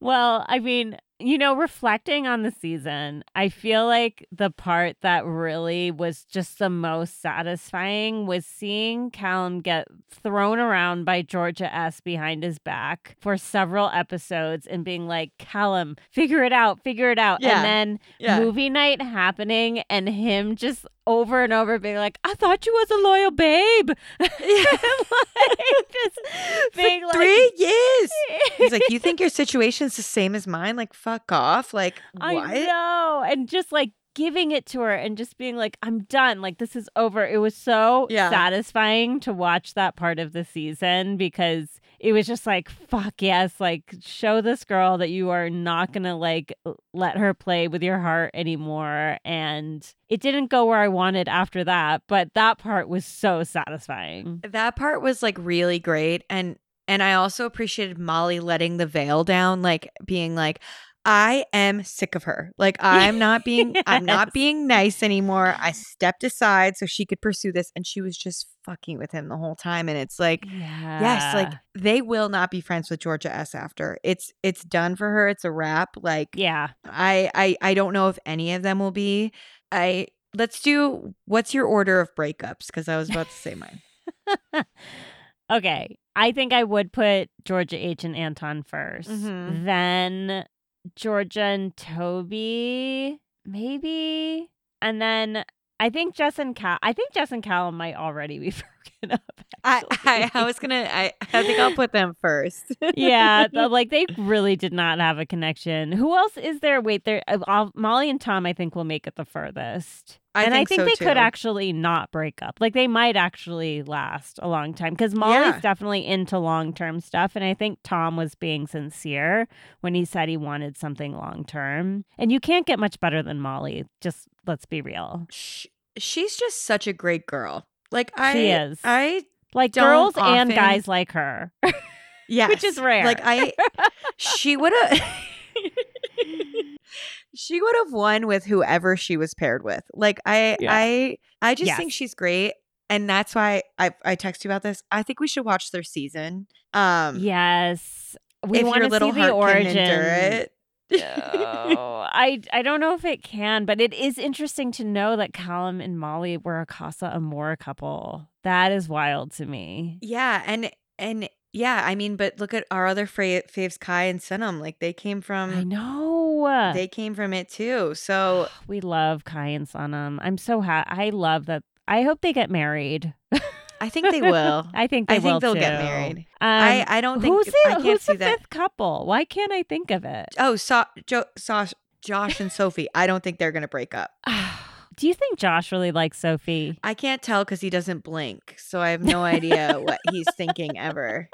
well, I mean, you know, reflecting on the season, I feel like the part that really was just the most satisfying was seeing Callum get thrown around by Georgia S behind his back for several episodes and being like, Callum, figure it out, figure it out. Yeah. And then Yeah. movie night happening and him just over and over being like, I thought you was a loyal babe. Yeah. *laughs* like, just *laughs* being like, Three years. He's like, you *laughs* think your situation's the same as mine? Like, fuck off. Like, I what? know. And just like giving it to her and just being like, I'm done. Like, this is over. It was so Yeah. satisfying to watch that part of the season because it was just like, fuck yes. Like, show this girl that you are not going to like let her play with your heart anymore. And it didn't go where I wanted after that, but that part was so satisfying. That part was like really great. And and I also appreciated Molly letting the veil down, like being like, I am sick of her. Like I'm not *laughs* being I'm not being nice anymore. I stepped aside so she could pursue this. And she was just fucking with him the whole time. And it's like Yeah. Yes, like they will not be friends with Georgia S after. It's it's done for her. It's a wrap. Like yeah. I I I don't know if any of them will be. I let's do what's your order of breakups because I was about to say mine. *laughs* okay. I think I would put Georgia H and Anton 1st Mhm. Then Georgia and Toby, maybe. And then I think Jess and Cal I think Jess and Callum might already be *laughs* broken *laughs* up. I, I. I was gonna I I think I'll put them first. *laughs* yeah, the- *laughs* like they really did not have a connection. Who else is there? Wait, there. uh, I'll- Molly and Tom, I think, will make it the furthest. I and think I think so, they could actually not break up. Like they might actually last a long time because Molly's Yeah. definitely into long term stuff. And I think Tom was being sincere when he said he wanted something long term. And you can't get much better than Molly. Just let's be real. Sh- she's just such a great girl. Like I She is. I Like Don't girls and guys like her. *laughs* yes, is rare. Like I she would have *laughs* she would have won with whoever she was paired with. Like I Yeah. I I just think she's great. And that's why I I text you about this. I think we should watch their season. Um yes. We if want your to little see the heart origin. Can endure it. Oh, *laughs* I I don't know if it can, but it is interesting to know that Callum and Molly were a Casa Amor couple. That is wild to me. Yeah, and and Yeah, I mean, but look at our other fra- faves, Kai and Sanam. Like they came from. I know. they came from it too. So *gasps* we love Kai and Sanam. I'm so happy. I love that. I hope they get married. *laughs* I think they will. *laughs* I think they I think they'll get married. Um, I I don't think who's the, I can't who's see the that. fifth couple? Why can't I think of it? Oh, so, jo- Josh, Josh and Sophie. I don't think they're gonna break up. *sighs* Do you think Josh really likes Sophie? I can't tell because he doesn't blink, so I have no idea what he's *laughs* thinking ever.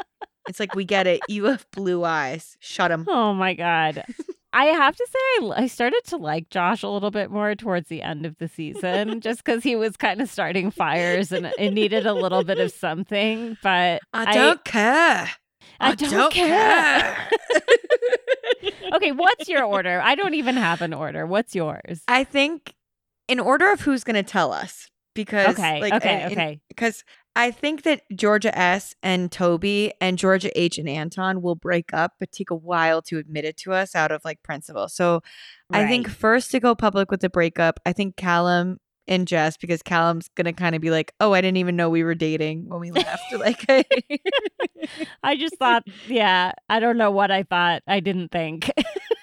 It's like we get it. You have blue eyes. Shut him. Oh my god. *laughs* I have to say, I, I started to like Josh a little bit more towards the end of the season, *laughs* just because he was kind of starting fires and it needed a little bit of something. But I don't care. I don't care. *laughs* okay, what's your order? I don't even have an order. What's yours? I think in order of who's gonna tell us because Okay, like, okay, in- okay. because I think that Georgia S and Toby and Georgia H and Anton will break up, but take a while to admit it to us out of like principle. So I think first to go public with the breakup, I think Callum and Jess, because Callum's gonna kind of be like, "Oh, I didn't even know we were dating when we left." *laughs* like, I just thought, yeah, I don't know what I thought. I didn't think.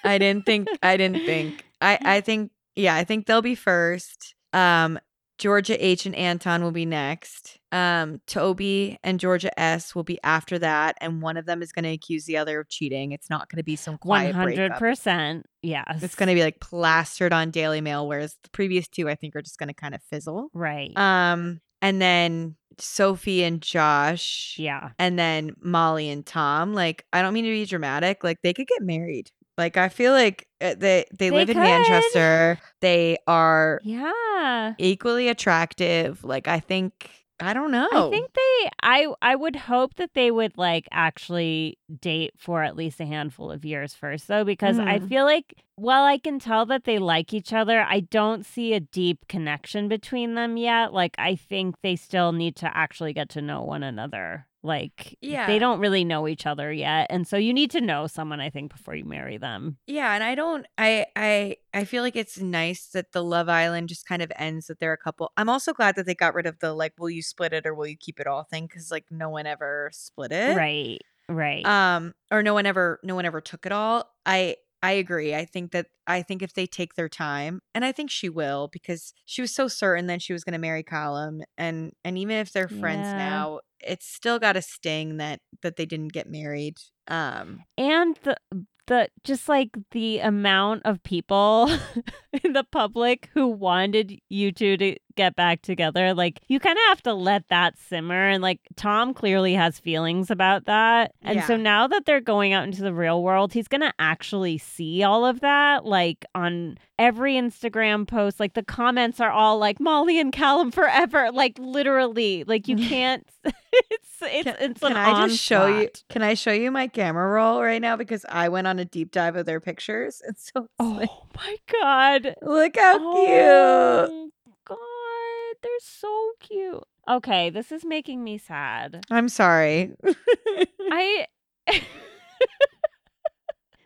I didn't think. I didn't think. I I think. Yeah, I think they'll be first. Um, Georgia H and Anton will be next. Um, Toby and Georgia S will be after that, and one of them is going to accuse the other of cheating. It's not going to be some quiet hundred breakup. percent. Yes. It's going to be like plastered on Daily Mail, whereas the previous two, I think, are just going to kind of fizzle. right. Um, and then Sophie and Josh, yeah. and then Molly and Tom. Like, I don't mean to be dramatic. Like, they could get married. Like, I feel like uh, they they, They live in. Manchester. They are Yeah. equally attractive. Like, I think I don't know. I think they I I would hope that they would like actually date for at least a handful of years first though because I Mhm. feel like while I can tell that they like each other, I don't see a deep connection between them yet. Like I think they still need to actually get to know one another. Like Yeah. they don't really know each other yet. And so you need to know someone I think before you marry them. Yeah, and I don't I I I feel like it's nice that the Love Island just kind of ends that they're a couple. I'm also glad that they got rid of the like will you split it or will you keep it all thing cuz like no one ever split it. Right. Right. Um or no one ever no one ever took it all. I I agree. I think that I think if they take their time, and I think she will because she was so certain that she was going to marry Callum, and and even if they're friends Yeah. now, it's still got a sting that that they didn't get married. Um, and the the just like the amount of people *laughs* in the public who wanted you two to get back together like you kind of have to let that simmer and like Tom clearly has feelings about that and so now that they're going out into the real world he's going to actually see all of that like on every Instagram post like the comments are all like Molly and Callum forever *laughs* like literally like you *laughs* can't *laughs* it's it's can, it's an can I just show you? Can I show you my camera roll right now because I went on a deep dive of their pictures, and so Oh like, my god. look how cute. Oh god, they're so cute. Okay, this is making me sad. I'm sorry. *laughs* I *laughs*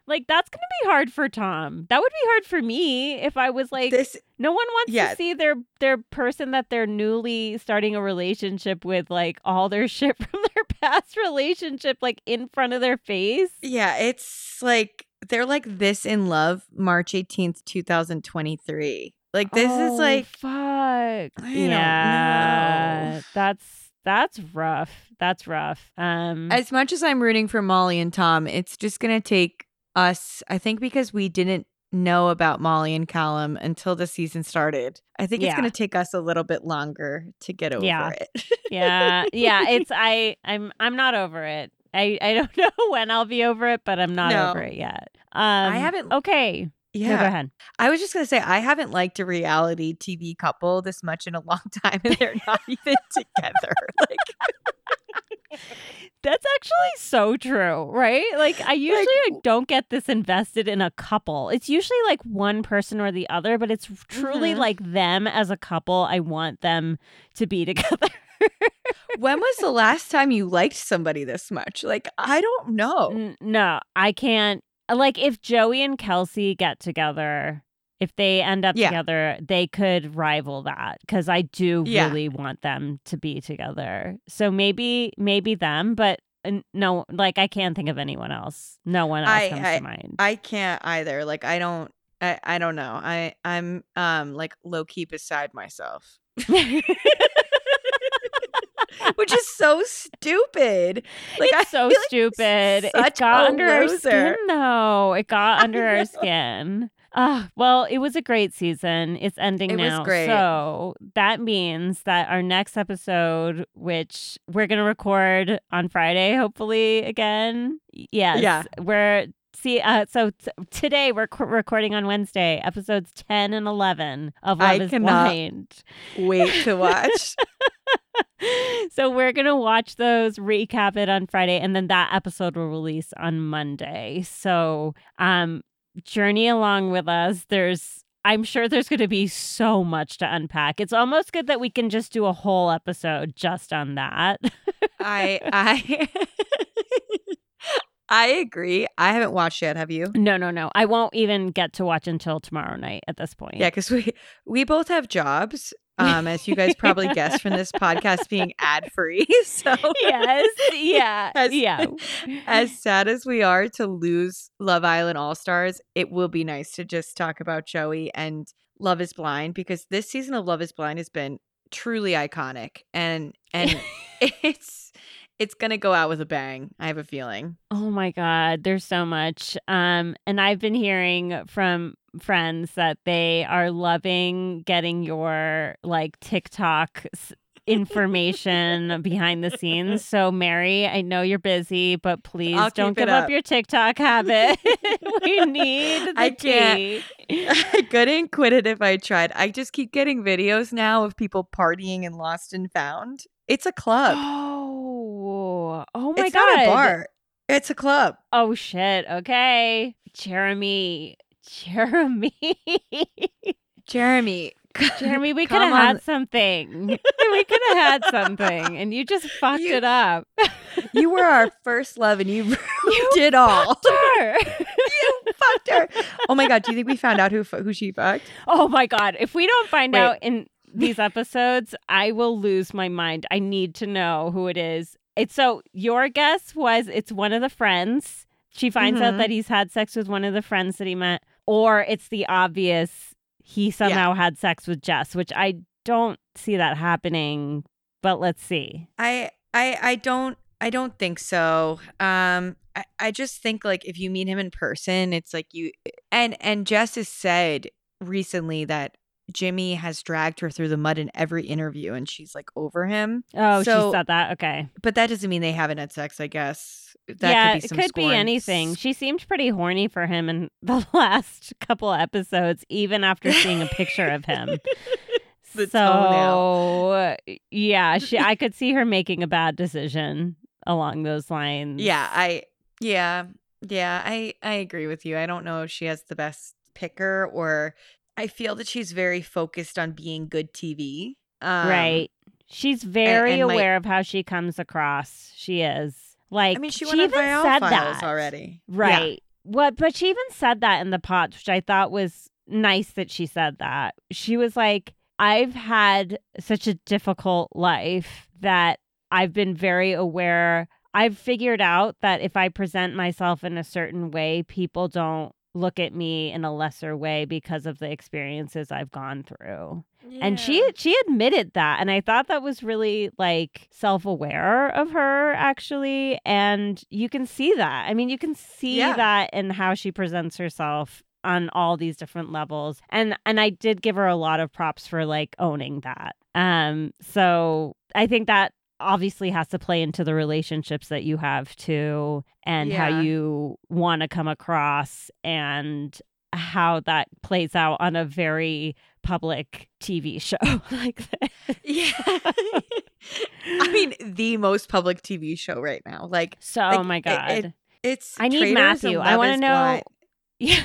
Like that's to be hard for Tom. That would be hard for me if I was like this no one wants yeah. to see their their person that they're newly starting a relationship with like all their *laughs* shit from their past relationship like in front of their face. Yeah, it's like they're like this in love March 18th, 2023. Like this Oh, is like fuck. I yeah, that's that's rough. That's rough. Um, as much as I'm rooting for Molly and Tom, it's just going to take us I think because we didn't know about Molly and Callum until the season started. I think it's going to take us a little bit longer to get over Yeah. it. yeah, *laughs* yeah. It's I. I'm. I'm not over it. I. I don't *laughs* know when I'll be over it, but I'm not No. over it yet. Um, I haven't- Okay. No, yeah. go ahead. I was just going to say I haven't liked a reality TV couple this much in a long *laughs* time and they're not even together. *laughs* Like That's actually so true, right? Like I usually like, don't get this invested in a couple. It's usually like one person or the other, but it's truly Mhm. like them as a couple. I want them to be *laughs* together. when was the last time you liked somebody this much? Like I don't know. No, I can't. Like if Joey and Kelsey get together, if they end up Yeah. together, they could rival that because I do Yeah. really want them to be together. So maybe, maybe them, but no, like I can't think of anyone else. No one else I- comes I- to mind. I can't either. Like I don't I, I don't know. I I'm um like low key beside myself. *laughs* Which is so stupid. Like I it's so like stupid. It got under our skin, though. It got *laughs* under our skin. Ah, well, it was a great season. It's ending It was now. great. So that means that our next episode, which we're going to record on Friday, hopefully again. Yes. Yeah. We're. See, uh, so t- today we're c- recording on Wednesday, episodes 10 and 11 of Love I is Blind. Wait to watch. *laughs* *laughs* so we're gonna watch those, recap it on Friday, and then that episode will release on Monday. So um journey along with us. There's I'm sure there's gonna be so much to unpack. It's almost good that we can just do a whole episode just on that. I *laughs* I I agree. I haven't watched yet, have you? no, no, no. I won't even get to watch until tomorrow night at this point. Yeah, because we we both have jobs. Um, as you guys probably guessed from this podcast being ad free. *laughs* So yes. Yeah. *laughs* As- yeah. as sad as we are to lose Love Island All Stars, it will be nice to just talk about Joey and Love is Blind because this season of Love is Blind has been truly iconic and and *laughs* it's it's gonna go out with a bang. I have a feeling. Oh my god, there's so much. Um and I've been hearing from friends that they are loving getting your like TikTok s- information behind the scenes. *laughs* So Mary, I know you're busy, but please I'll don't give up. up. your TikTok habit. *laughs* *laughs* we need the I can't. tea. I couldn't quit it if I tried. I just keep getting videos now of people partying in Lost and Found. It's a club. *gasps* *gasps* *gasps* Oh, oh my it's god. It's not a bar. It's a club. Oh shit. Okay. Jeremy. Jeremy. *laughs* Jeremy. Jeremy, we *laughs* could have had something. *laughs* we could have had something, and you just fucked You- it up. you were our first love and you ruined it all. Sure. you fucked her. Oh my god, do you think we found out who who she fucked? oh my god! If we don't find Wait. out in these episodes, I will lose my mind. I need to know who it is. It's so your guess was it's one of the friends. She finds out Mhm. that he's had sex with one of the friends that he met, or it's the obvious he somehow had sex with Jess, which I don't see that happening. But let's see. I I I don't I don't think so. Um I, I just think like if you meet him in person, it's like you and and Jess has said recently that Jimmy has dragged her through the mud in every interview and she's like over him. Oh, So- she said that. Okay. But that doesn't mean they haven't had sex, I guess. That yeah, could be some it could be anything. She seemed pretty horny for him in *laughs* the last couple episodes, even after seeing a picture of him. *laughs* So yeah, she I *laughs* could see her making a bad decision along those lines. Yeah, I yeah. Yeah, I I agree with you. I don't know if she has the best picker or I feel that she's very focused on being good TV. Um, right. She's very and my- aware of how she comes across. She is like I mean, she on even said that already. Yeah. Right. What but she even said that in the pots, which I thought was nice that she said that. She was like, I've had such a difficult life that I've been very aware. I've figured out that if I present myself in a certain way, people don't look at me in a lesser way because of the experiences I've gone through. And she she admitted that and I thought that was really like self-aware of her actually and you can see that. I mean, you can see Yeah. that in how she presents herself on all these different levels. And and I did give her a lot of props for like owning that. Um so I think that obviously has to play into the relationships that you have too and how you want to come across and how that plays out on a very public TV show *laughs* like this. Yeah. *laughs* I mean, the most public TV show right now. Like So, Like, oh my god. it- it's I need Matthew. I want to know. Blind. *laughs* Yeah,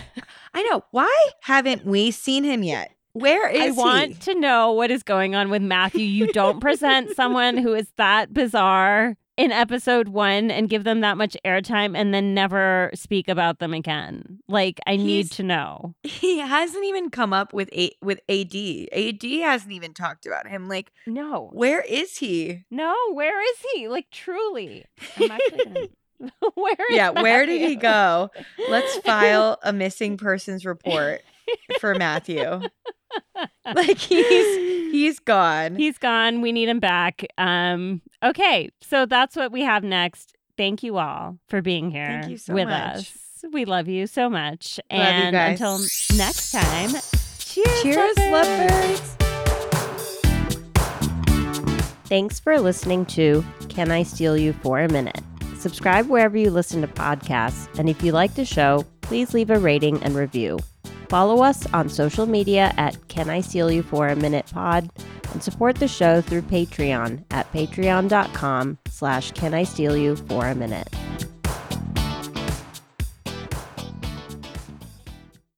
I know. Why haven't we seen him yet? Where is I he? want to know what is going on with Matthew. You don't present *laughs* someone who is that bizarre in episode one and give them that much airtime and then never speak about them again? Like, I need to know. He hasn't even come up with a with AD. AD hasn't even talked about him. Like, No, where is he? no, where is he? Like, truly. Gonna- *laughs* *laughs* where is yeah, where did he go? Let's file a missing persons report for Matthew. *laughs* Like he's he's gone. He's gone. We need him back. Um, okay, so that's what we have next. Thank you all for being here you so with much. us. We love you so much. Love you and guys. until next time, cheers, Cheers, lovebirds. lovebirds. Thanks for listening to Can I Steal You for a Minute? Subscribe wherever you listen to podcasts, and if you like the show, please leave a rating and review. Follow us on social media at Can I Steal You for a Minute Pod, and support the show through Patreon at patreon.com slash Can I Steal You for a Minute.